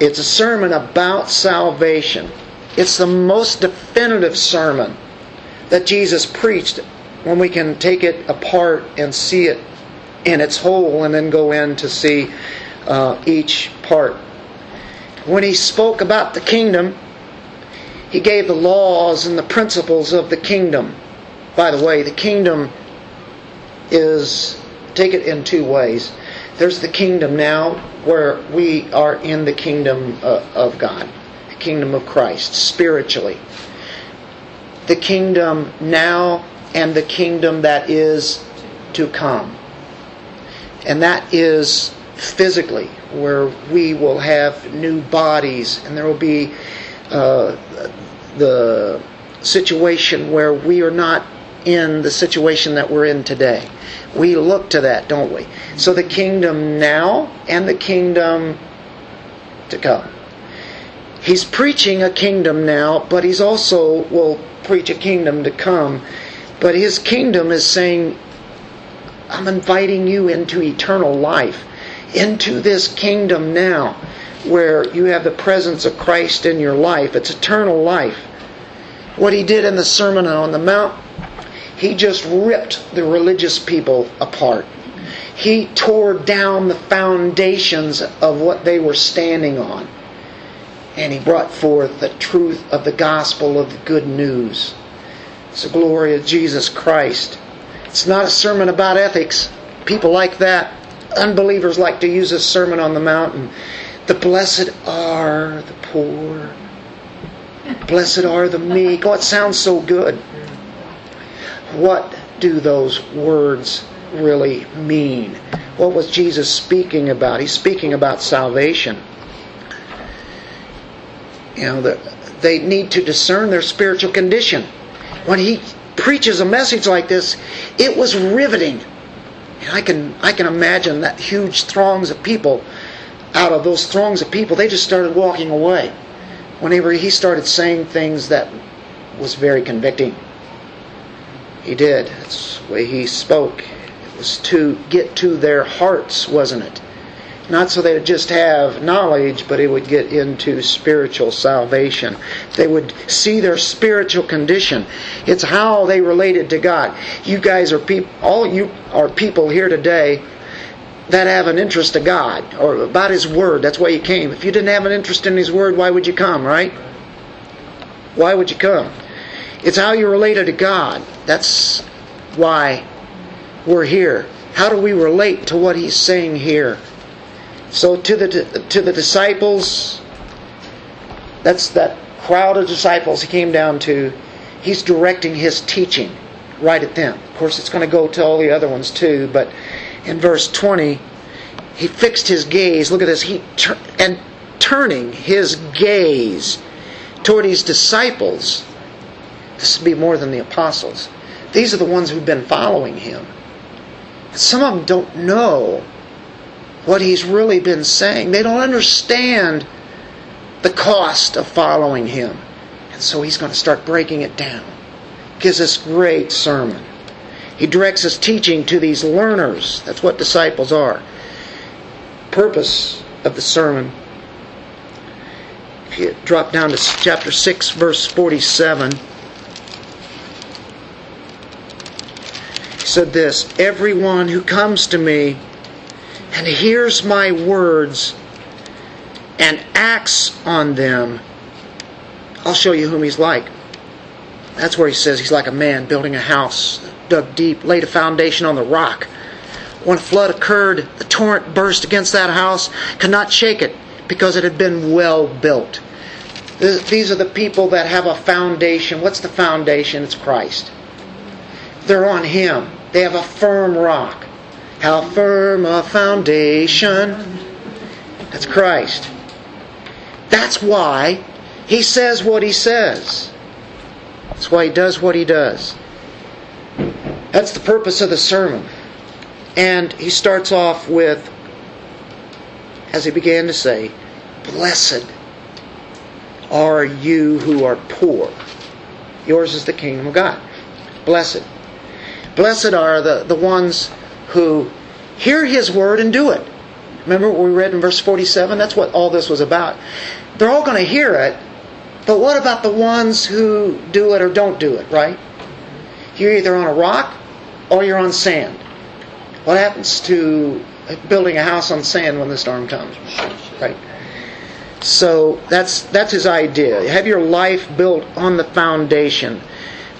It's a sermon about salvation. It's the most definitive sermon that Jesus preached when we can take it apart and see it in its whole and then go in to see uh, each part. When he spoke about the kingdom, he gave the laws and the principles of the kingdom. By the way, the kingdom is, take it in two ways. There's the kingdom now where we are in the kingdom uh, of God, the kingdom of Christ, spiritually. The kingdom now and the kingdom that is to come. And that is physically, where we will have new bodies, and there will be uh, the situation where we are not in the situation that we're in today. We look to that, don't we? So the kingdom now and the kingdom to come. He's preaching a kingdom now, but he's also will preach a kingdom to come. But his kingdom is saying, I'm inviting you into eternal life, into this kingdom now, where you have the presence of Christ in your life. It's eternal life. What he did in the Sermon on the Mount, he just ripped the religious people apart. He tore down the foundations of what they were standing on. And he brought forth the truth of the gospel of the good news. It's the glory of Jesus Christ. It's not a sermon about ethics. People like that. Unbelievers like to use a sermon on the mountain. The blessed are the poor. Blessed are the meek. Oh, it sounds so good. What do those words really mean? What was Jesus speaking about? He's speaking about salvation. You know, the, they need to discern their spiritual condition. When he preaches a message like this, it was riveting. And I can I can imagine that huge throngs of people. Out of those throngs of people, they just started walking away. Whenever he started saying things that was very convicting. He did. That's the way he spoke. It was to get to their hearts, wasn't it? Not so they would just have knowledge, but it would get into spiritual salvation. They would see their spiritual condition. It's how they related to God. You guys are people, all you are people here today that have an interest to God or about His Word. That's why you came. If you didn't have an interest in His Word, why would you come, right? Why would you come? It's how you related to God. That's why we're here. How do we relate to what He's saying here? So to the to the disciples, that's that crowd of disciples he came down to. He's directing his teaching right at them. Of course, it's going to go to all the other ones too. But in verse twenty, he fixed his gaze. Look at this. He tur- and turning his gaze toward his disciples. This would be more than the apostles. These are the ones who've been following him. Some of them don't know what he's really been saying. They don't understand the cost of following him. And so he's going to start breaking it down. Gives this great sermon. He directs his teaching to these learners. That's what disciples are. Purpose of the sermon. If you drop down to chapter 6, verse 47. He said this Everyone who comes to me and hears my words and acts on them, I'll show you whom he's like. That's where he says he's like a man building a house, dug deep, laid a foundation on the rock. When a flood occurred, the torrent burst against that house, could not shake it because it had been well built. These are the people that have a foundation. What's the foundation? It's Christ. They're on Him. They have a firm rock. How firm a foundation. That's Christ. That's why He says what He says. That's why He does what He does. That's the purpose of the sermon. And he starts off with, as he began to say, Blessed are you who are poor. Yours is the kingdom of God. Blessed. Blessed are the, the ones who hear his word and do it. Remember what we read in verse 47? That's what all this was about. They're all going to hear it, but what about the ones who do it or don't do it, right? You're either on a rock or you're on sand. What happens to building a house on sand when the storm comes? Right. So that's that's his idea. Have your life built on the foundation.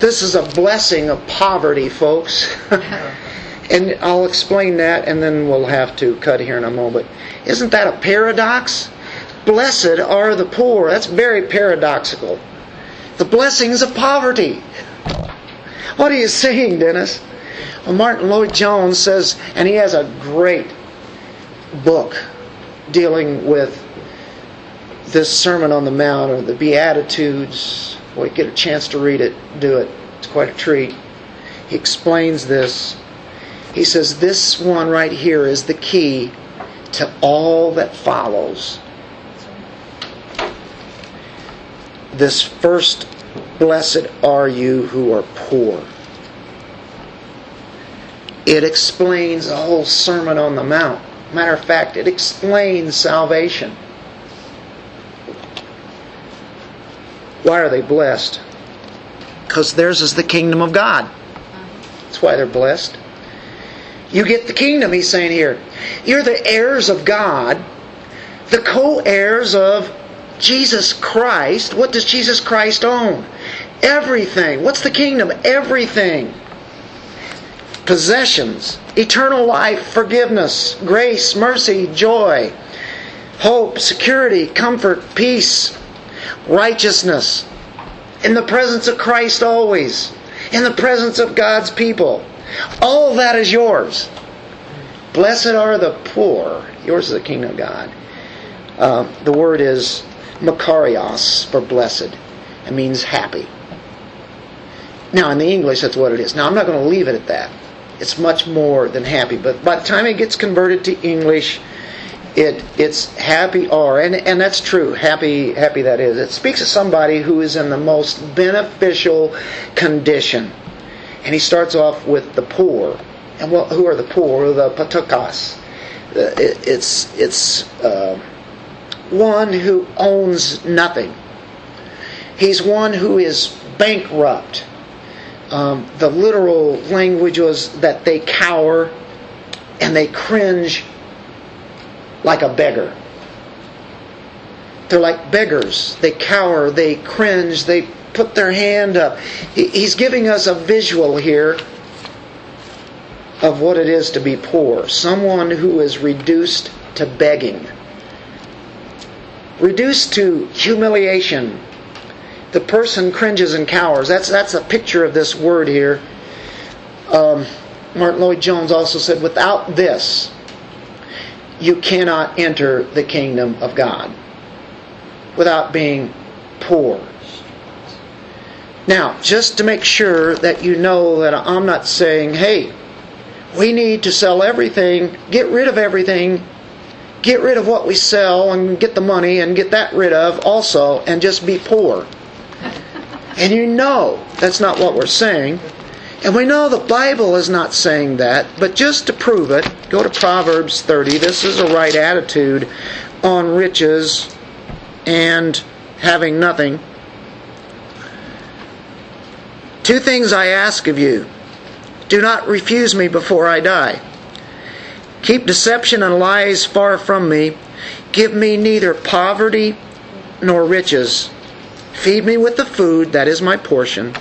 This is a blessing of poverty, folks. <laughs> and I'll explain that and then we'll have to cut here in a moment. Isn't that a paradox? Blessed are the poor. That's very paradoxical. The blessings of poverty. What are you saying, Dennis? Well, Martyn Lloyd-Jones says, and he has a great book dealing with this Sermon on the Mount or the Beatitudes. Boy, get a chance to read it, do it. It's quite a treat. He explains this. He says, This one right here is the key to all that follows. This first, blessed are you who are poor. It explains the whole Sermon on the Mount. Matter of fact, it explains salvation. Why are they blessed? Because theirs is the kingdom of God. That's why they're blessed. You get the kingdom, he's saying here. You're the heirs of God, the co heirs of Jesus Christ. What does Jesus Christ own? Everything. What's the kingdom? Everything possessions, eternal life, forgiveness, grace, mercy, joy, hope, security, comfort, peace, righteousness, in the presence of Christ always, in the presence of God's people. All that is yours. Blessed are the poor. Yours is the kingdom of God. Uh, the word is makarios for blessed. It means happy. Now, in the English, that's what it is. Now, I'm not going to leave it at that it's much more than happy. But by the time it gets converted to English, it it's happy or and and that's true. Happy happy that is. It speaks of somebody who is in the most beneficial condition. And he starts off with the poor. And well, who are the poor? The ptochos. Uh, it's it's uh, one who owns nothing. He's one who is bankrupt. Um, the literal language was that they cower and they cringe like a beggar. They're like beggars. They cower, they cringe, they put their hand up. He's giving us a visual here of what it is to be poor. Someone who is reduced to begging, reduced to humiliation, the person cringes and cowers. That's that's a picture of this word here. Um, Martyn Lloyd-Jones also said, "Without this, you cannot enter the kingdom of God. Without being poor." Now, just to make sure that you know that I'm not saying, "Hey, we need to sell everything, get rid of everything, get rid of what we sell and get the money and get that rid of also and just be poor. And you know that's not what we're saying. And we know the Bible is not saying that, but just to prove it, go to Proverbs 30. This is a right attitude on riches and having nothing. Two things I ask of you. Do not refuse me before I die. Keep deception and lies far from me. Give me neither poverty nor riches. Feed me with the food that is my portion,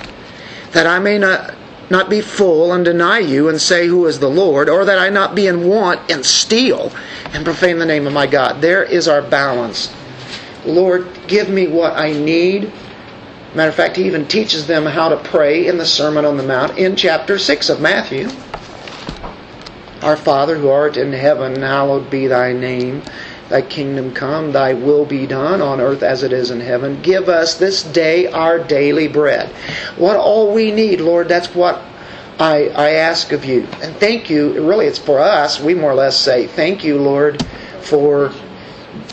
that I may not, not be full and deny you and say, Who is the Lord? Or that I not be in want and steal and profane the name of my God. There is our balance. Lord, give me what I need. Matter of fact, he even teaches them how to pray in the Sermon on the Mount in chapter 6 of Matthew. Our Father who art in heaven, hallowed be thy name. Thy kingdom come, thy will be done on earth as it is in heaven. Give us this day our daily bread. What all we need, Lord, that's what I, I ask of you. And thank you, really, it's for us. We more or less say, Thank you, Lord, for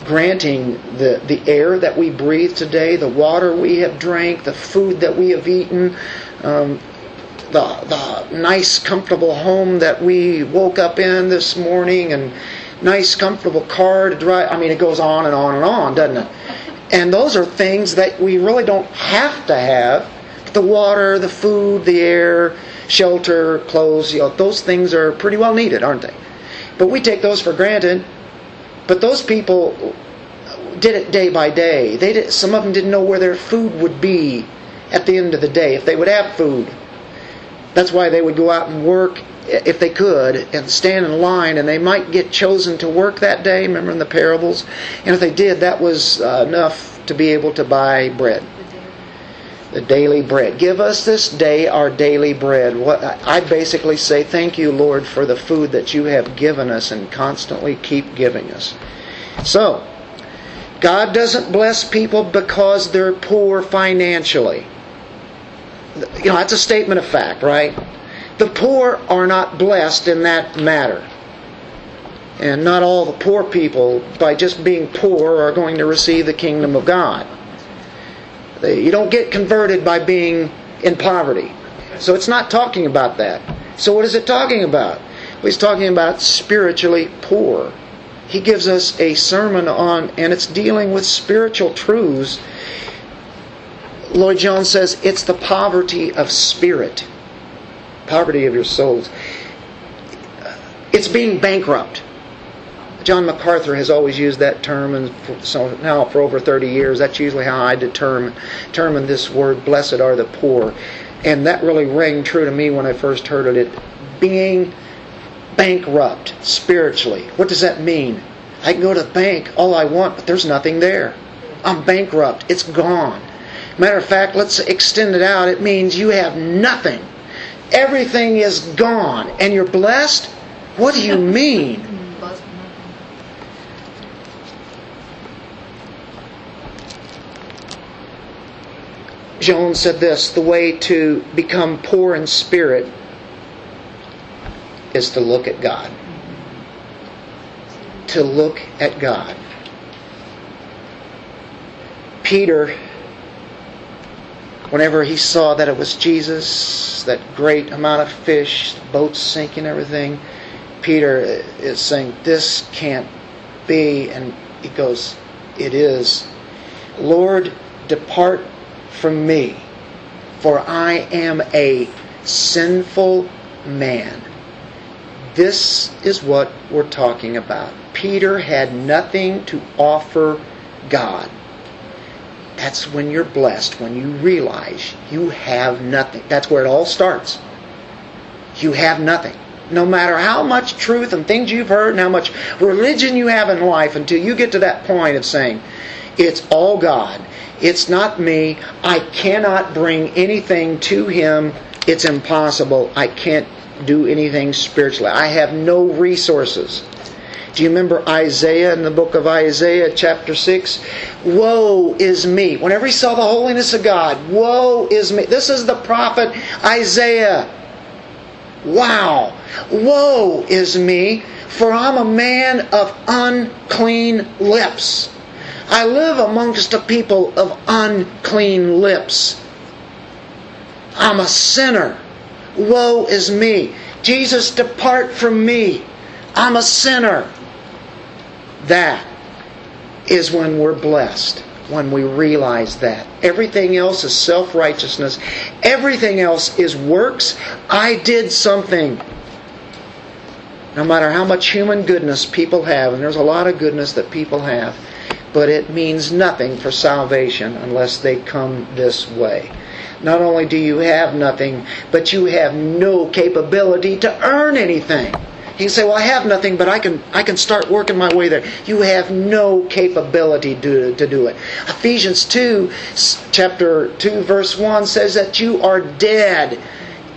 granting the, the air that we breathe today, the water we have drank, the food that we have eaten, um, the, the nice, comfortable home that we woke up in this morning, and nice, comfortable car to drive. I mean, it goes on and on and on, doesn't it? And those are things that we really don't have to have. The water, the food, the air, shelter, clothes, you know, those things are pretty well needed, aren't they? But we take those for granted. But those people did it day by day. They did, some of them didn't know where their food would be at the end of the day, if they would have food. That's why they would go out and work if they could and stand in line and they might get chosen to work that day remember in the parables and if they did that was uh, enough to be able to buy bread the daily bread. Give us this day our daily bread. What i basically say thank you lord for the food that you have given us and constantly keep giving us. So god doesn't bless people because they're poor financially. You know that's a statement of fact right? The poor are not blessed in that matter. And not all the poor people, by just being poor, are going to receive the kingdom of God. You don't get converted by being in poverty. So it's not talking about that. So what is it talking about? Well, he's talking about spiritually poor. He gives us a sermon on, and it's dealing with spiritual truths. Lloyd Jones says it's the poverty of spirit poverty of your souls. It's being bankrupt. John MacArthur has always used that term, and so now for over 30 years, that's usually how I determine, determine this word, blessed are the poor. And that really rang true to me when I first heard it. Being bankrupt spiritually. What does that mean? I can go to the bank all I want, but there's nothing there. I'm bankrupt. It's gone. Matter of fact, let's extend it out. It means you have nothing everything is gone and you're blessed? What do you <laughs> mean? Jones said this the way to become poor in spirit is to look at God. To look at God. Peter whenever he saw that it was Jesus, that great amount of fish, boats sinking, everything, Peter is saying, This can't be. And he goes, It is. Lord, depart from me, for I am a sinful man. This is what we're talking about. Peter had nothing to offer God. That's when you're blessed, when you realize you have nothing. That's where it all starts. You have nothing. No matter how much truth and things you've heard and how much religion you have in life, until you get to that point of saying, it's all God. It's not me. I cannot bring anything to Him. It's impossible. I can't do anything spiritually. I have no resources. Do you remember Isaiah in the book of Isaiah, chapter 6? Woe is me. Whenever he saw the holiness of God, woe is me. This is the prophet Isaiah. Wow. Woe is me, For I'm a man of unclean lips. I live amongst a people of unclean lips. I'm a sinner. Woe is me. Jesus, depart from me. I'm a sinner. That is when we're blessed, when we realize that. Everything else is self righteousness, everything else is works. I did something. No matter how much human goodness people have, and there's a lot of goodness that people have, but it means nothing for salvation unless they come this way. Not only do you have nothing, but you have no capability to earn anything. You can say, "Well, I have nothing, but I can I can start working my way there." You have no capability to, to do it. Ephesians two, chapter two, verse one says that you are dead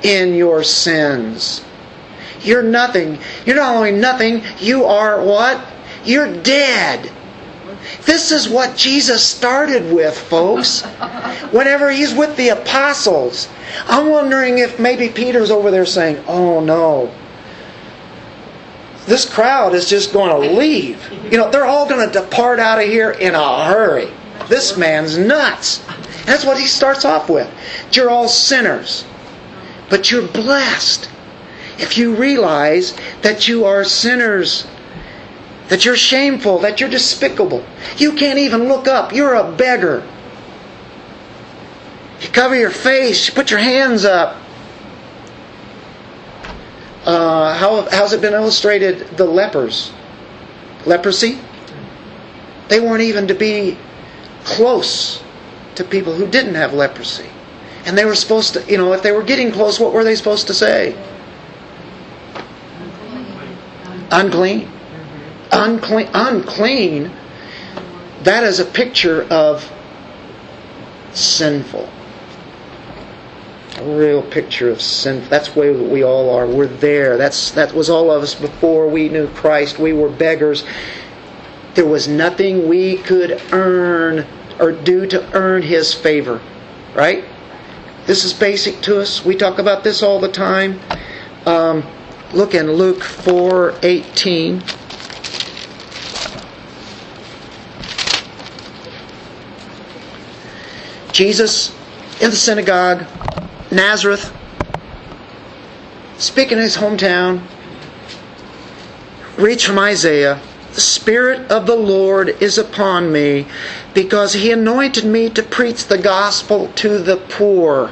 in your sins. You're nothing. You're not only nothing. You are what? You're dead. This is what Jesus started with, folks. Whenever he's with the apostles, I'm wondering if maybe Peter's over there saying, Oh no, this crowd is just going to leave. You know, they're all going to depart out of here in a hurry. This man's nuts. That's what he starts off with. You're all sinners, but you're blessed if you realize that you are sinners that you're shameful, that you're despicable. You can't even look up. You're a beggar. You cover your face, you put your hands up. Uh, how, how's it been illustrated? The lepers. Leprosy? They weren't even to be close to people who didn't have leprosy. And they were supposed to, you know, if they were getting close, what were they supposed to say? Unclean unclean, unclean, that is a picture of sinful. A real picture of sin. That's where we all are. We're there. That's that was all of us before we knew Christ. We were beggars. There was nothing we could earn or do to earn His favor. Right? This is basic to us. We talk about this all the time. Um, look in Luke four eighteen. Jesus in the synagogue, Nazareth, speaking in his hometown, reads from Isaiah The Spirit of the Lord is upon me because he anointed me to preach the gospel to the poor.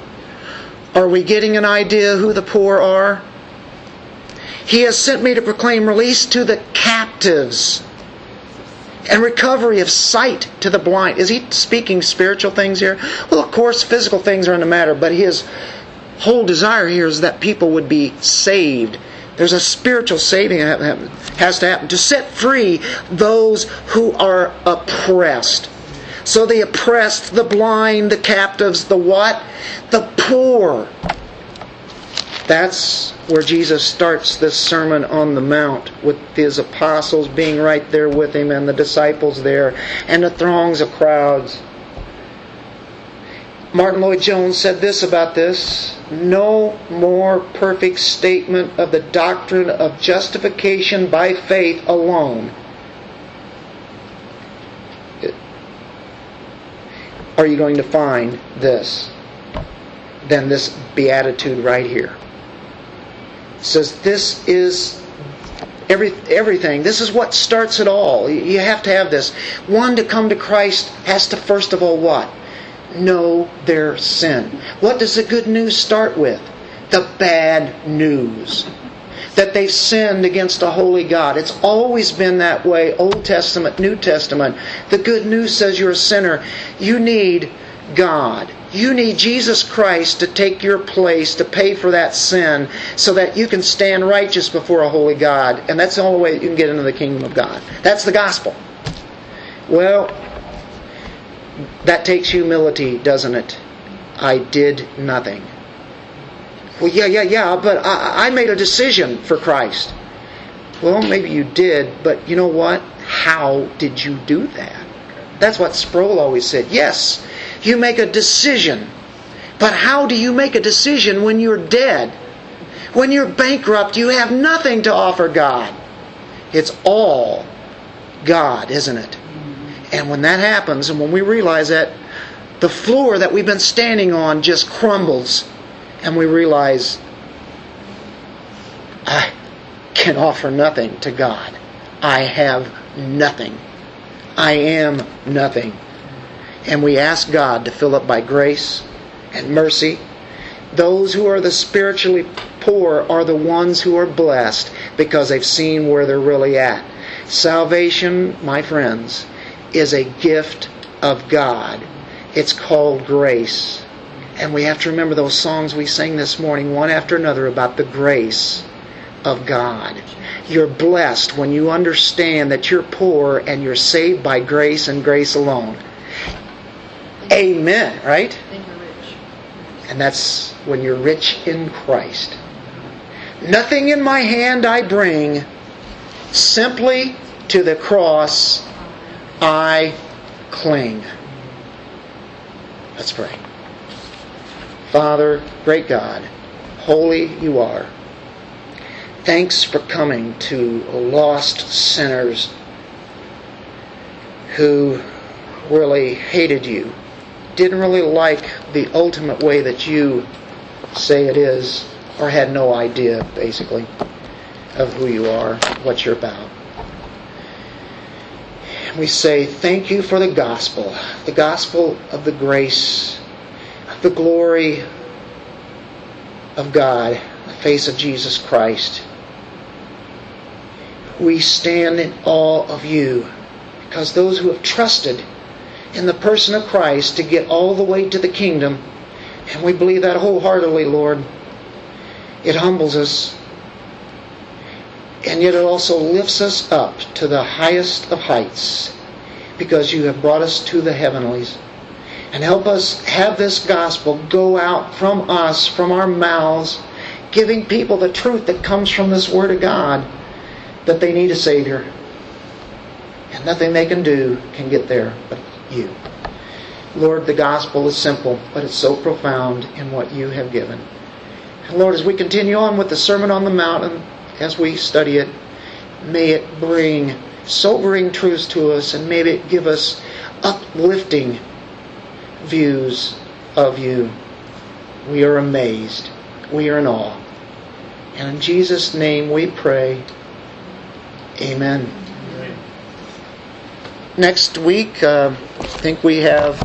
Are we getting an idea who the poor are? He has sent me to proclaim release to the captives and recovery of sight to the blind. Is he speaking spiritual things here? Well, of course, physical things are in the matter, but his whole desire here is that people would be saved. There's a spiritual saving that has to happen to set free those who are oppressed. So the oppressed, the blind, the captives, the what? The poor. That's where Jesus starts this Sermon on the Mount with his apostles being right there with him and the disciples there and the throngs of crowds. Martyn Lloyd-Jones said this about this no more perfect statement of the doctrine of justification by faith alone are you going to find this than this beatitude right here says this is every, everything. This is what starts it all. You have to have this. One to come to Christ has to first of all what? Know their sin. What does the good news start with? The bad news. That they've sinned against a holy God. It's always been that way, Old Testament, New Testament. The good news says you're a sinner. You need God. You need Jesus Christ to take your place to pay for that sin so that you can stand righteous before a holy God. And that's the only way that you can get into the kingdom of God. That's the gospel. Well, that takes humility, doesn't it? I did nothing. Well, yeah, yeah, yeah, but I, I made a decision for Christ. Well, maybe you did, but you know what? How did you do that? That's what Sproul always said. Yes, you make a decision. But how do you make a decision when you're dead? When you're bankrupt, you have nothing to offer God. It's all God, isn't it? And when that happens, and when we realize that, the floor that we've been standing on just crumbles, and we realize, I can offer nothing to God. I have nothing. I am nothing. And we ask God to fill up by grace and mercy. Those who are the spiritually poor are the ones who are blessed because they've seen where they're really at. Salvation, my friends, is a gift of God. It's called grace. And we have to remember those songs we sang this morning, one after another, about the grace of God. You're blessed when you understand that you're poor and you're saved by grace and grace alone. Amen, right? You're rich. And that's when you're rich in Christ. Nothing in my hand I bring, simply to the cross I cling. Let's pray. Father, great God, holy you are. Thanks for coming to lost sinners who really hated you, didn't really like the ultimate way that you say it is, or had no idea, basically, of who you are, what you're about. We say, Thank you for the gospel, the gospel of the grace, the glory of God, the face of Jesus Christ. We stand in awe of you because those who have trusted in the person of Christ to get all the way to the kingdom, and we believe that wholeheartedly, Lord, it humbles us. And yet it also lifts us up to the highest of heights because you have brought us to the heavenlies. And help us have this gospel go out from us, from our mouths, giving people the truth that comes from this Word of God that they need a Savior. And nothing they can do can get there but you. Lord, the gospel is simple, but it's so profound in what you have given. And Lord, as we continue on with the Sermon on the Mount, and as we study it, may it bring sobering truths to us and may it give us uplifting views of you. We are amazed. We are in awe. And in Jesus' name we pray. Amen. Next week, uh, I think we have